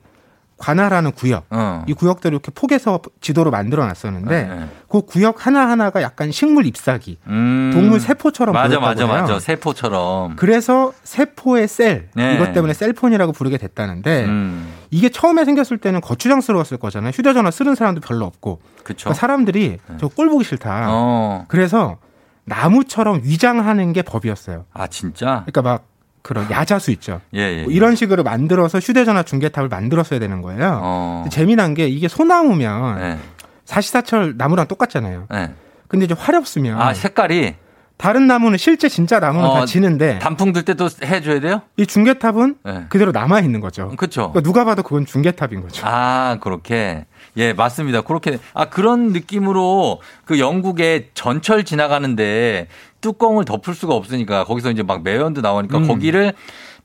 Speaker 15: 관할하는 구역
Speaker 1: 어.
Speaker 15: 이 구역들을 이렇게 포개서 지도로 만들어 놨었는데
Speaker 1: 네.
Speaker 15: 그 구역 하나 하나가 약간 식물 잎사귀
Speaker 1: 음.
Speaker 15: 동물 세포처럼
Speaker 1: 맞아, 맞아. 맞아. 세포처럼.
Speaker 15: 그래서 세포의 셀
Speaker 1: 네.
Speaker 15: 이것 때문에 셀폰이라고 부르게 됐다는데
Speaker 1: 음.
Speaker 15: 이게 처음에 생겼을 때는 거추장스러웠을 거잖아요. 휴대전화 쓰는 사람도 별로 없고
Speaker 1: 그쵸.
Speaker 15: 그러니까 사람들이 저꼴 보기 싫다.
Speaker 1: 어.
Speaker 15: 그래서 나무처럼 위장하는 게 법이었어요.
Speaker 1: 아, 진짜?
Speaker 15: 그러니까 막 그런 야자수 있죠.
Speaker 1: 예, 예.
Speaker 15: 뭐 이런 식으로 만들어서 휴대전화 중계탑을 만들었어야 되는 거예요.
Speaker 1: 어.
Speaker 15: 재미난 게 이게 소나무면
Speaker 1: 네.
Speaker 15: 사시사철 나무랑 똑같잖아요.
Speaker 1: 네.
Speaker 15: 근데 이제 화렵으면
Speaker 1: 아, 색깔이
Speaker 15: 다른 나무는 실제 진짜 나무는
Speaker 1: 어,
Speaker 15: 다 지는데
Speaker 1: 단풍 들 때도 해줘야 돼요?
Speaker 15: 이 중계탑은
Speaker 1: 네.
Speaker 15: 그대로 남아 있는 거죠.
Speaker 1: 그렇죠.
Speaker 15: 그러니까 누가 봐도 그건 중계탑인 거죠.
Speaker 1: 아, 그렇게. 예, 맞습니다. 그렇게. 아, 그런 느낌으로 그 영국에 전철 지나가는데 뚜껑을 덮을 수가 없으니까 거기서 이제 막 매연도 나오니까
Speaker 15: 음.
Speaker 1: 거기를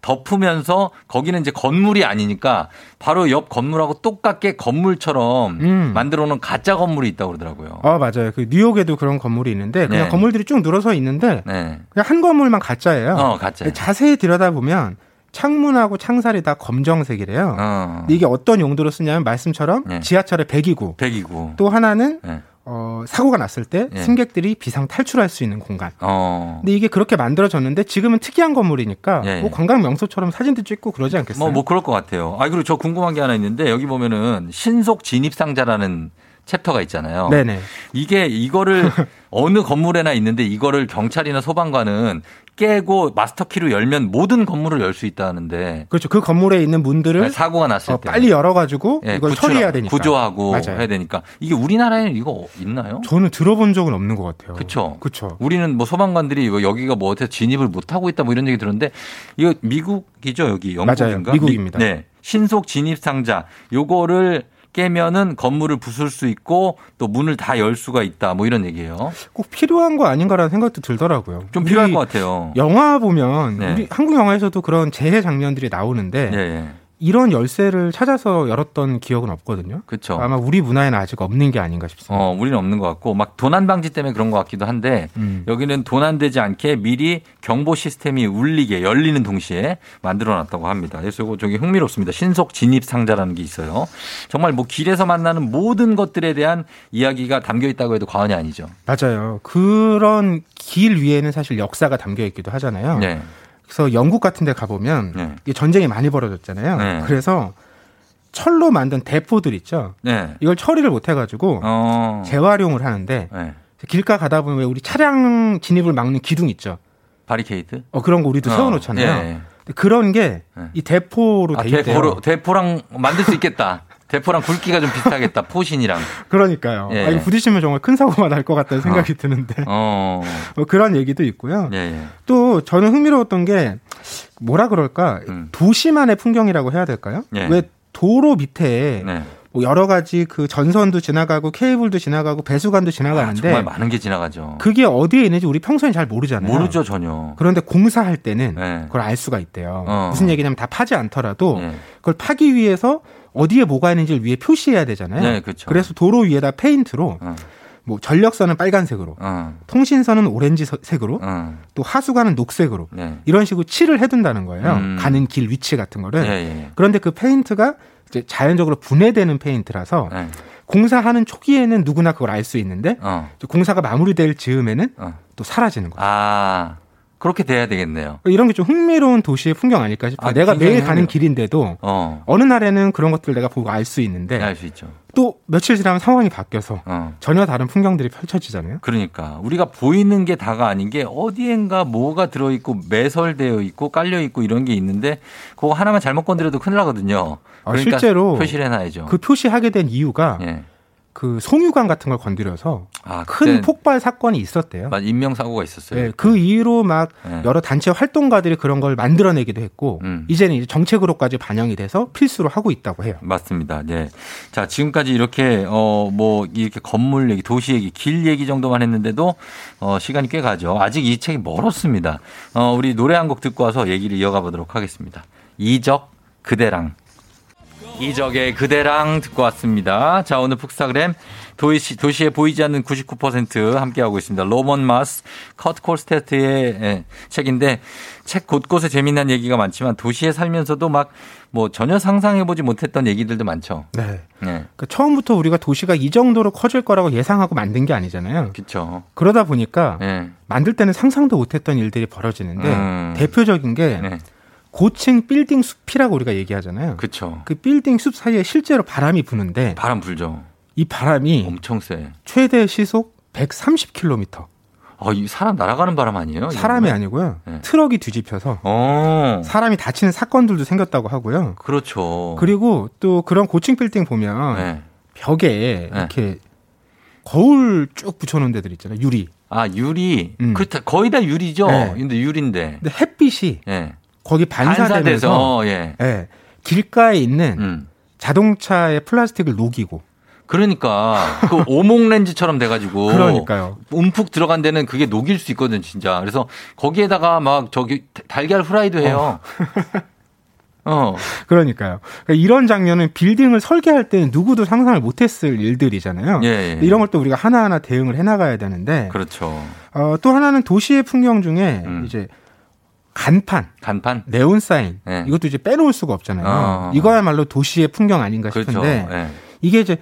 Speaker 1: 덮으면서 거기는 이제 건물이 아니니까 바로 옆 건물하고 똑같게 건물처럼
Speaker 15: 음.
Speaker 1: 만들어 놓은 가짜 건물이 있다고 그러더라고요.
Speaker 15: 아 맞아요. 그 뉴욕에도 그런 건물이 있는데 그냥
Speaker 1: 네.
Speaker 15: 건물들이 쭉 늘어서 있는데
Speaker 1: 네.
Speaker 15: 그냥 한 건물만 가짜예요.
Speaker 1: 어, 가짜.
Speaker 15: 자세히 들여다보면 창문하고 창살이 다 검정색이래요.
Speaker 1: 어.
Speaker 15: 이게 어떤 용도로 쓰냐면 말씀처럼
Speaker 1: 네.
Speaker 15: 지하철의 배기구.
Speaker 1: 백이고.
Speaker 15: 또 하나는
Speaker 1: 네.
Speaker 15: 어, 사고가 났을 때
Speaker 1: 네.
Speaker 15: 승객들이 비상 탈출할 수 있는 공간.
Speaker 1: 어.
Speaker 15: 근데 이게 그렇게 만들어졌는데 지금은 특이한 건물이니까
Speaker 1: 예, 예.
Speaker 15: 뭐 관광 명소처럼 사진도 찍고 그러지 않겠어요?
Speaker 1: 뭐, 뭐 그럴 것 같아요. 아, 그리고 저 궁금한 게 하나 있는데 여기 보면은 신속 진입 상자라는 챕터가 있잖아요.
Speaker 15: 네네.
Speaker 1: 이게 이거를 *laughs* 어느 건물에나 있는데 이거를 경찰이나 소방관은 깨고 마스터키로 열면 모든 건물을 열 수 있다는데
Speaker 15: 그렇죠. 그 건물에 있는 문들을
Speaker 1: 사고가 났을
Speaker 15: 어,
Speaker 1: 때
Speaker 15: 빨리 열어가지고
Speaker 1: 예,
Speaker 15: 이걸 처리해야 되니까.
Speaker 1: 구조하고
Speaker 15: 맞아요.
Speaker 1: 해야 되니까 이게 우리나라에는 이거 있나요?
Speaker 15: 저는 들어본 적은 없는 것 같아요.
Speaker 1: 그렇죠.
Speaker 15: 그렇죠.
Speaker 1: 우리는 뭐 소방관들이 여기가 뭐 어떻게 진입을 못 하고 있다 뭐 이런 얘기 들었는데 이거 미국이죠 여기 영국인가?
Speaker 15: 맞아요. 미국입니다.
Speaker 1: 미- 네. 신속 진입 상자 요거를 깨면은 건물을 부술 수 있고 또 문을 다 열 수가 있다 뭐 이런 얘기예요.
Speaker 15: 꼭 필요한 거 아닌가라는 생각도 들더라고요.
Speaker 1: 좀 필요할 것 같아요.
Speaker 15: 영화 보면
Speaker 1: 네.
Speaker 15: 우리 한국 영화에서도 그런 재해 장면들이 나오는데
Speaker 1: 예, 예.
Speaker 15: 이런 열쇠를 찾아서 열었던 기억은 없거든요.
Speaker 1: 그렇죠.
Speaker 15: 아마 우리 문화에는 아직 없는 게 아닌가 싶습니다.
Speaker 1: 어, 우리는 없는 것 같고 막 도난 방지 때문에 그런 것 같기도 한데
Speaker 15: 음.
Speaker 1: 여기는 도난되지 않게 미리 경보 시스템이 울리게 열리는 동시에 만들어 놨다고 합니다. 그래서 이거 저기 흥미롭습니다. 신속 진입 상자라는 게 있어요. 정말 뭐 길에서 만나는 모든 것들에 대한 이야기가 담겨 있다고 해도 과언이 아니죠.
Speaker 15: 맞아요. 그런 길 위에는 사실 역사가 담겨 있기도 하잖아요.
Speaker 1: 네.
Speaker 15: 그래서 영국 같은 데 가보면
Speaker 1: 네.
Speaker 15: 이게 전쟁이 많이 벌어졌잖아요.
Speaker 1: 네.
Speaker 15: 그래서 철로 만든 대포들 있죠.
Speaker 1: 네.
Speaker 15: 이걸 처리를 못 해가지고
Speaker 1: 어.
Speaker 15: 재활용을 하는데
Speaker 1: 네.
Speaker 15: 길가 가다 보면 왜 우리 차량 진입을 막는 기둥 있죠.
Speaker 1: 바리케이트?
Speaker 15: 어 그런 거 우리도
Speaker 1: 어,
Speaker 15: 세워놓잖아요.
Speaker 1: 예.
Speaker 15: 근데 그런 게 이 대포로
Speaker 1: 아,
Speaker 15: 돼 있대요.
Speaker 1: 대포로, 대포랑 만들 수 있겠다. *laughs* 대포랑 굵기가 좀 비슷하겠다. 포신이랑. *laughs*
Speaker 15: 그러니까요.
Speaker 1: 예.
Speaker 15: 아, 이거 부딪히면 정말 큰 사고가 날 것 같다는 생각이 드는데
Speaker 1: 어. *laughs*
Speaker 15: 뭐 그런 얘기도 있고요.
Speaker 1: 예, 예.
Speaker 15: 또 저는 흥미로웠던 게 뭐라 그럴까 도시만의 풍경이라고 해야 될까요?
Speaker 1: 음. 예.
Speaker 15: 왜 도로 밑에
Speaker 1: 네.
Speaker 15: 뭐 여러 가지 그 전선도 지나가고 케이블도 지나가고 배수관도 지나가는데
Speaker 1: 아, 정말 많은 게 지나가죠.
Speaker 15: 그게 어디에 있는지 우리 평소엔 잘 모르잖아요.
Speaker 1: 모르죠, 전혀.
Speaker 15: 그런데 공사할 때는
Speaker 1: 네.
Speaker 15: 그걸 알 수가 있대요.
Speaker 1: 어.
Speaker 15: 무슨 얘기냐면 다 파지 않더라도
Speaker 1: 네.
Speaker 15: 그걸 파기 위해서 어디에 뭐가 있는지를 위에 표시해야 되잖아요.
Speaker 1: 네, 그렇죠.
Speaker 15: 그래서 도로 위에다 페인트로 뭐 전력선은 빨간색으로,
Speaker 1: 어.
Speaker 15: 통신선은 오렌지색으로,
Speaker 1: 어.
Speaker 15: 또 하수관은 녹색으로
Speaker 1: 네.
Speaker 15: 이런 식으로 칠을 해둔다는 거예요.
Speaker 1: 음.
Speaker 15: 가는 길 위치 같은 거를.
Speaker 1: 예, 예.
Speaker 15: 그런데 그 페인트가 이제 자연적으로 분해되는 페인트라서
Speaker 1: 네.
Speaker 15: 공사하는 초기에는 누구나 그걸 알 수 있는데
Speaker 1: 어.
Speaker 15: 공사가 마무리될 즈음에는 또 사라지는 거예요.
Speaker 1: 아, 그렇게 돼야 되겠네요.
Speaker 15: 이런 게 좀 흥미로운 도시의 풍경 아닐까 싶어요.
Speaker 1: 아,
Speaker 15: 내가 매일 가는
Speaker 1: 흥미로워.
Speaker 15: 길인데도
Speaker 1: 어.
Speaker 15: 어느 날에는 그런 것들 내가 보고 알 수 있는데
Speaker 1: 알 수 있죠.
Speaker 15: 또 며칠 지나면 상황이 바뀌어서
Speaker 1: 어.
Speaker 15: 전혀 다른 풍경들이 펼쳐지잖아요.
Speaker 1: 그러니까 우리가 보이는 게 다가 아닌 게 어디엔가 뭐가 들어 있고 매설되어 있고 깔려 있고 이런 게 있는데 그거 하나만 잘못 건드려도 큰일 나거든요.
Speaker 15: 아,
Speaker 1: 그러니까
Speaker 15: 실제로
Speaker 1: 표시를 해놔야죠.
Speaker 15: 그 표시하게 된 이유가
Speaker 1: 예.
Speaker 15: 그 송유관 같은 걸 건드려서
Speaker 1: 아,
Speaker 15: 큰 폭발 사건이 있었대요.
Speaker 1: 맞- 인명 사고가 있었어요.
Speaker 15: 네, 그 이후로 막
Speaker 1: 네.
Speaker 15: 여러 단체 활동가들이 그런 걸 만들어내기도 했고
Speaker 1: 음.
Speaker 15: 이제는 이제 정책으로까지 반영이 돼서 필수로 하고 있다고 해요.
Speaker 1: 맞습니다. 네. 자, 지금까지 이렇게, 어, 뭐, 이렇게 건물 얘기, 도시 얘기, 길 얘기 정도만 했는데도, 어, 시간이 꽤 가죠. 아직 이 책이 멀었습니다. 어, 우리 노래 한 곡 듣고 와서 얘기를 이어가 보도록 하겠습니다. 이적, 그대랑. 이적의 그대랑 듣고 왔습니다. 자, 오늘 푹스타그램 도시, 도시에 보이지 않는 99% 함께하고 있습니다. 로먼 마스, 커트 콜스테트의 예, 책인데 책 곳곳에 재미난 얘기가 많지만 도시에 살면서도 막 뭐 전혀 상상해보지 못했던 얘기들도 많죠.
Speaker 15: 네.
Speaker 1: 네.
Speaker 15: 그러니까 처음부터 우리가 도시가 이 정도로 커질 거라고 예상하고 만든 게 아니잖아요.
Speaker 1: 그렇죠.
Speaker 15: 그러다 보니까
Speaker 1: 네.
Speaker 15: 만들 때는 상상도 못했던 일들이 벌어지는데
Speaker 1: 음.
Speaker 15: 대표적인 게
Speaker 1: 네.
Speaker 15: 고층 빌딩 숲이라고 우리가 얘기하잖아요.
Speaker 1: 그렇죠.
Speaker 15: 그 빌딩 숲 사이에 실제로 바람이 부는데
Speaker 1: 바람 불죠.
Speaker 15: 이 바람이
Speaker 1: 엄청 세.
Speaker 15: 최대 시속 130km.
Speaker 1: 아, 이 사람 날아가는 바람 아니에요?
Speaker 15: 사람이? 아니고요.
Speaker 1: 네.
Speaker 15: 트럭이 뒤집혀서
Speaker 1: 어.
Speaker 15: 사람이 다치는 사건들도 생겼다고 하고요.
Speaker 1: 그렇죠.
Speaker 15: 그리고 또 그런 고층 빌딩 보면
Speaker 1: 네.
Speaker 15: 벽에 이렇게 거울 쭉 붙여놓은 데들 있잖아요. 유리.
Speaker 1: 아, 유리.
Speaker 15: 음.
Speaker 1: 그렇다. 거의 다 유리죠.
Speaker 15: 네.
Speaker 1: 근데 유리인데.
Speaker 15: 근데 햇빛이
Speaker 1: 예.
Speaker 15: 거기 반사되면서
Speaker 1: 반사돼서, 예.
Speaker 15: 예, 길가에 있는
Speaker 1: 음.
Speaker 15: 자동차의 플라스틱을 녹이고
Speaker 1: 그러니까 그 *laughs* 오목 렌즈처럼 돼가지고
Speaker 15: 그러니까요.
Speaker 1: 움푹 들어간 데는 그게 녹일 수 있거든 진짜. 그래서 거기에다가 막 저기 달걀 후라이도 해요. 어. *laughs*
Speaker 15: 그러니까요. 그러니까 이런 장면은 빌딩을 설계할 때는 누구도 상상을 못했을 일들이잖아요.
Speaker 1: 예, 예.
Speaker 15: 이런 걸 또 우리가 하나하나 대응을 해나가야 되는데
Speaker 1: 그렇죠.
Speaker 15: 어, 또 하나는 도시의 풍경 중에
Speaker 1: 음.
Speaker 15: 이제 간판,
Speaker 1: 간판.
Speaker 15: 네온 사인
Speaker 1: 네.
Speaker 15: 이것도 이제 빼놓을 수가 없잖아요.
Speaker 1: 어.
Speaker 15: 이거야말로 도시의 풍경 아닌가
Speaker 1: 그렇죠.
Speaker 15: 싶은데
Speaker 1: 예.
Speaker 15: 이게 이제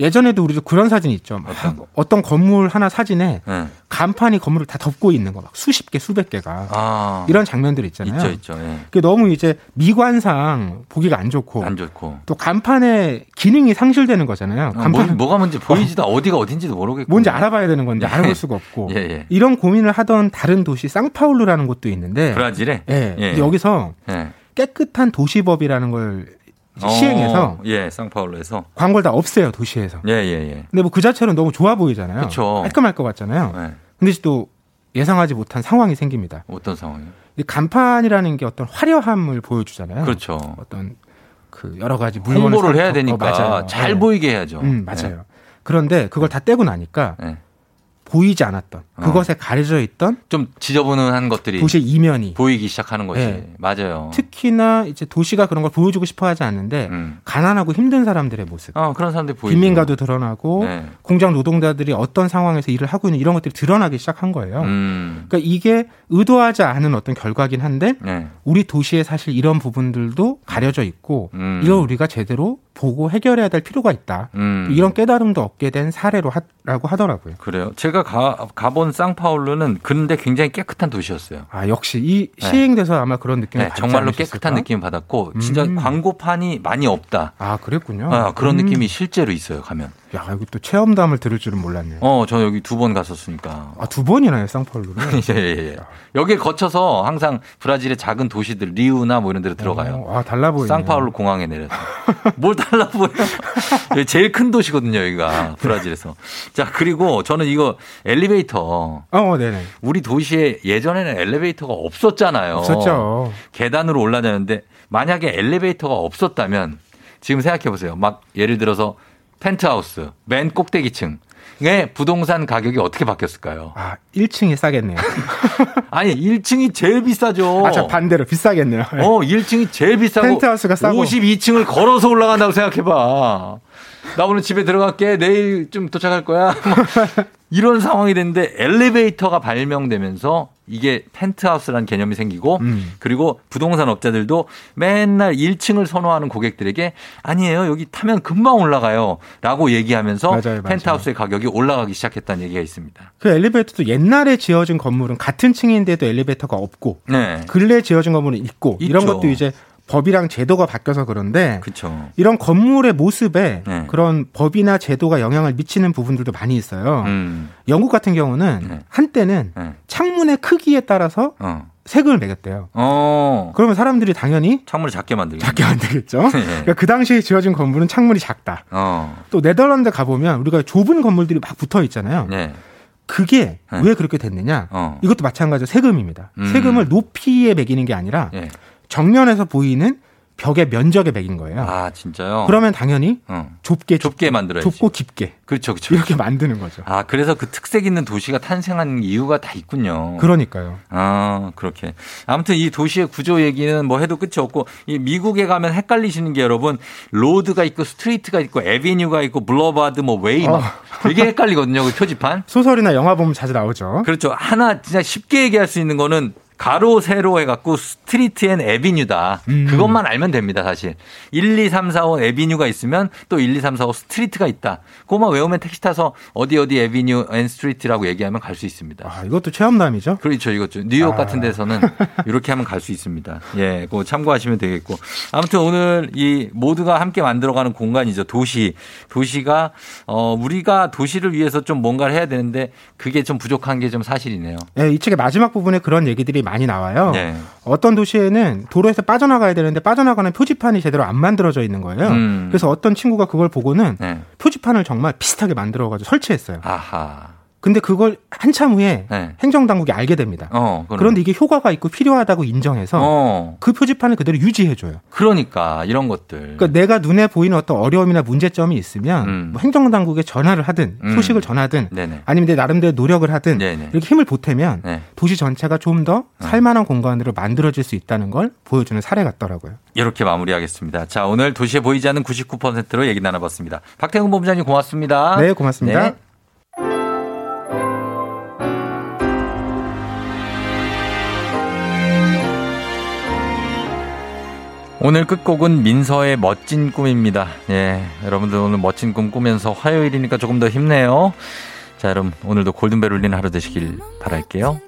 Speaker 15: 예전에도 우리도 그런 사진 있죠. 막 어떤 건물 하나 사진에
Speaker 1: 예.
Speaker 15: 간판이 건물을 다 덮고 있는 거 막 수십 개, 수백 개가
Speaker 1: 아.
Speaker 15: 이런 장면들 있잖아요.
Speaker 1: 있죠, 있죠. 예.
Speaker 15: 그게 너무 이제 미관상 보기가 안 좋고
Speaker 1: 안 좋고.
Speaker 15: 또 간판의 기능이 상실되는 거잖아요.
Speaker 1: 아,
Speaker 15: 간판
Speaker 1: 뭐, 뭐가 뭔지 *laughs* 보이지도 어 디가 어딘지도 모르겠고.
Speaker 15: 뭔지 알아봐야 되는 건데
Speaker 1: 예.
Speaker 15: 알아볼 수가 없고
Speaker 1: 예, 예.
Speaker 15: 이런 고민을 하던 다른 도시 상파울루라는 곳도 있는데
Speaker 1: 브라질에.
Speaker 15: 예,
Speaker 1: 예.
Speaker 15: 여기서
Speaker 1: 예.
Speaker 15: 깨끗한 도시법이라는 걸
Speaker 1: 어,
Speaker 15: 시행해서
Speaker 1: 예, 상파울루에서.
Speaker 15: 광고를 다 없애요 도시에서.
Speaker 1: 예, 예, 예.
Speaker 15: 근데 뭐 그 자체는 너무 좋아 보이잖아요.
Speaker 1: 그쵸.
Speaker 15: 깔끔할 것 같잖아요.
Speaker 1: 예.
Speaker 15: 근데 또 예상하지 못한 상황이 생깁니다.
Speaker 1: 어떤 상황이요?
Speaker 15: 이 간판이라는 게 어떤 화려함을 보여주잖아요.
Speaker 1: 그렇죠.
Speaker 15: 어떤 그 여러 가지 물건을
Speaker 1: 홍보를
Speaker 15: 사-
Speaker 1: 해야
Speaker 15: 어,
Speaker 1: 되니까
Speaker 15: 맞아요.
Speaker 1: 잘
Speaker 15: 예.
Speaker 1: 보이게 해야죠.
Speaker 15: 음, 맞아요. 그런데 그걸 다 떼고 나니까
Speaker 1: 예.
Speaker 15: 보이지 않았던 그것에 가려져 있던
Speaker 1: 좀 지저분한 것들이
Speaker 15: 도시의 이면이
Speaker 1: 보이기 시작하는 거지.
Speaker 15: 네.
Speaker 1: 맞아요.
Speaker 15: 특히나 이제 도시가 그런 걸 보여주고 싶어 하지 않는데
Speaker 1: 음.
Speaker 15: 가난하고 힘든 사람들의 모습.
Speaker 1: 어, 그런 사람들이 보이죠.
Speaker 15: 빈민가도 드러나고
Speaker 1: 네.
Speaker 15: 공장 노동자들이 어떤 상황에서 일을 하고 있는 이런 것들이 드러나기 시작한 거예요.
Speaker 1: 음.
Speaker 15: 그러니까 이게 의도하지 않은 어떤 결과긴 한데
Speaker 1: 네.
Speaker 15: 우리 도시에 사실 이런 부분들도 가려져 있고
Speaker 1: 음.
Speaker 15: 이걸 우리가 제대로 보고 해결해야 될 필요가 있다.
Speaker 1: 음.
Speaker 15: 이런 깨달음도 얻게 된 사례로 하라고 하더라고요.
Speaker 1: 그래요. 제가 가, 가본 쌍파울루는 근데 굉장히 깨끗한 도시였어요.
Speaker 15: 아 역시 이
Speaker 1: 네.
Speaker 15: 시행돼서 아마 그런 느낌을
Speaker 1: 네, 정말로? 깨끗한 느낌을 받았고 진짜
Speaker 15: 음.
Speaker 1: 광고판이 많이 없다.
Speaker 15: 아 그랬군요.
Speaker 1: 아, 그런
Speaker 15: 음.
Speaker 1: 느낌이 실제로 있어요. 가면.
Speaker 15: 야 이거 또 체험담을 들을 줄은 몰랐네요.
Speaker 1: 어, 저 여기 두 번 갔었으니까.
Speaker 15: 아 두 번이나요 쌍파울루는. *laughs*
Speaker 1: 예, 예, 예. 여기에 거쳐서 항상 브라질의 작은 도시들 리우나 뭐 이런 데로 들어가요.
Speaker 15: 아 달라 보이네.
Speaker 1: 쌍파울루 공항에 내려서. *laughs* 뭘 달라 보여? 여기 제일 큰 도시거든요, 여기가. 브라질에서. 자, 그리고 저는 이거 엘리베이터.
Speaker 15: 어, 네네.
Speaker 1: 우리 도시에 예전에는 엘리베이터가 없었잖아요.
Speaker 15: 없었죠.
Speaker 1: 계단으로 올라다녔는데 만약에 엘리베이터가 없었다면 지금 생각해 보세요. 막 예를 들어서 펜트하우스, 맨 꼭대기층. 의 부동산 가격이 어떻게 바뀌었을까요?
Speaker 15: 아, 1층이 싸겠네요. *laughs*
Speaker 1: 아니, 1층이 제일 비싸죠.
Speaker 15: 아, 저 반대로 비싸겠네요.
Speaker 1: 어, 1층이 제일 비싸고
Speaker 15: 펜트하우스가 싸고.
Speaker 1: 52층을 걸어서 올라간다고 생각해 봐. 나 오늘 집에 들어갈게. 내일 좀 도착할 거야. 뭐 이런 상황이 됐는데 엘리베이터가 발명되면서 이게 펜트하우스라는 개념이 생기고
Speaker 15: 음.
Speaker 1: 그리고 부동산 업자들도 맨날 1층을 선호하는 고객들에게 아니에요. 여기 타면 금방 올라가요. 라고 얘기하면서
Speaker 15: 맞아요, 맞아요.
Speaker 1: 펜트하우스의 가격이 올라가기 시작했다는 얘기가 있습니다.
Speaker 15: 그 엘리베이터도 옛날에 지어진 건물은 같은 층인데도 엘리베이터가 없고
Speaker 1: 네.
Speaker 15: 근래 지어진 건물은 있고 이런
Speaker 1: 있죠.
Speaker 15: 것도 이제 법이랑 제도가 바뀌어서 그런데
Speaker 1: 그렇죠.
Speaker 15: 이런 건물의 모습에
Speaker 1: 네.
Speaker 15: 그런 법이나 제도가 영향을 미치는 부분들도 많이 있어요.
Speaker 1: 음.
Speaker 15: 영국 같은 경우는 한때는
Speaker 1: 네.
Speaker 15: 창문의 크기에 따라서
Speaker 1: 어.
Speaker 15: 세금을 매겼대요.
Speaker 1: 어.
Speaker 15: 그러면 사람들이 당연히
Speaker 1: 창문을 작게 만들고.
Speaker 15: 작게 만들겠죠. *laughs*
Speaker 1: 네.
Speaker 15: 그러니까 그 당시에 지어진 건물은 창문이 작다.
Speaker 1: 어.
Speaker 15: 또 네덜란드 가보면 우리가 좁은 건물들이 막 붙어 있잖아요.
Speaker 1: 네.
Speaker 15: 그게
Speaker 1: 네.
Speaker 15: 왜 그렇게 됐느냐?
Speaker 1: 어.
Speaker 15: 이것도 마찬가지로 세금입니다.
Speaker 1: 음.
Speaker 15: 세금을 높이에 매기는 게 아니라
Speaker 1: 예.
Speaker 15: 정면에서 보이는 벽의 면적에 매긴 거예요.
Speaker 1: 아, 진짜요?
Speaker 15: 그러면 당연히
Speaker 1: 어.
Speaker 15: 좁게
Speaker 1: 좁게 만들어야지.
Speaker 15: 좁고 깊게
Speaker 1: 그렇죠, 그렇죠.
Speaker 15: 이렇게 만드는 거죠.
Speaker 1: 아, 그래서 그 특색 있는 도시가 탄생한 이유가 다 있군요.
Speaker 15: 그러니까요.
Speaker 1: 아, 그렇게. 아무튼 이 도시의 구조 얘기는 뭐 해도 끝이 없고, 이 미국에 가면 헷갈리시는 게 여러분, road가 있고, street가 있고, avenue가 있고, boulevard, 뭐, way, 막
Speaker 15: 어.
Speaker 1: 되게 헷갈리거든요, 그 표지판.
Speaker 15: 소설이나 영화 보면 자주 나오죠.
Speaker 1: 그렇죠. 하나 진짜 쉽게 얘기할 수 있는 거는 가로 세로 해갖고 street and avenue다.
Speaker 15: 음.
Speaker 1: 그것만 알면 됩니다, 사실. 1, 2, 3, 4, 5 avenue가 있으면 또 1, 2, 3, 4, 5 street가 있다. 그것만 외우면 택시 타서 어디 어디 avenue and street라고 얘기하면 갈 수 있습니다.
Speaker 15: 아, 이것도 체험담이죠.
Speaker 1: 그렇죠, 이것죠. 뉴욕
Speaker 15: 아.
Speaker 1: 같은 데서는 *laughs* 이렇게 하면 갈 수 있습니다. 예, 그거 참고하시면 되겠고. 아무튼 오늘 이 모두가 함께 만들어가는 공간이죠. 도시. 도시가, 어, 우리가 도시를 위해서 좀 뭔가를 해야 되는데 그게 좀 부족한 게 좀 사실이네요.
Speaker 15: 네, 이 책의 마지막 부분에 그런 얘기들이 많이 나와요.
Speaker 1: 네.
Speaker 15: 어떤 도시에는 도로에서 빠져나가야 되는데 빠져나가는 표지판이 제대로 안 만들어져 있는 거예요.
Speaker 1: 음.
Speaker 15: 그래서 어떤 친구가 그걸 보고는
Speaker 1: 네.
Speaker 15: 표지판을 정말 비슷하게 만들어가지고 설치했어요.
Speaker 1: 아하.
Speaker 15: 근데 그걸 한참 후에
Speaker 1: 네.
Speaker 15: 행정당국이 알게 됩니다.
Speaker 1: 어.
Speaker 15: 그런데 이게 효과가 있고 필요하다고 인정해서
Speaker 1: 어,
Speaker 15: 그 표지판을 그대로 유지해줘요.
Speaker 1: 그러니까 이런 것들.
Speaker 15: 그러니까 내가 눈에 보이는 어떤 어려움이나 문제점이 있으면
Speaker 1: 음.
Speaker 15: 뭐 행정당국에 전화를 하든
Speaker 1: 음.
Speaker 15: 소식을 전하든
Speaker 1: 네네.
Speaker 15: 아니면 내 나름대로 노력을 하든
Speaker 1: 네네.
Speaker 15: 이렇게 힘을 보태면
Speaker 1: 네.
Speaker 15: 도시 전체가 좀 더 살만한 공간으로 만들어질 수 있다는 걸 보여주는 사례 같더라고요.
Speaker 1: 이렇게 마무리하겠습니다. 자, 오늘 도시에 보이지 않는 99%로 얘기 나눠봤습니다. 박태훈 본부장님 고맙습니다.
Speaker 15: 네, 고맙습니다.
Speaker 1: 네. 오늘 끝곡은 민서의 멋진 꿈입니다. 예, 여러분들 오늘 멋진 꿈 꾸면서 화요일이니까 조금 더 힘내요. 자, 여러분 오늘도 골든벨 울리는 하루 되시길 바랄게요.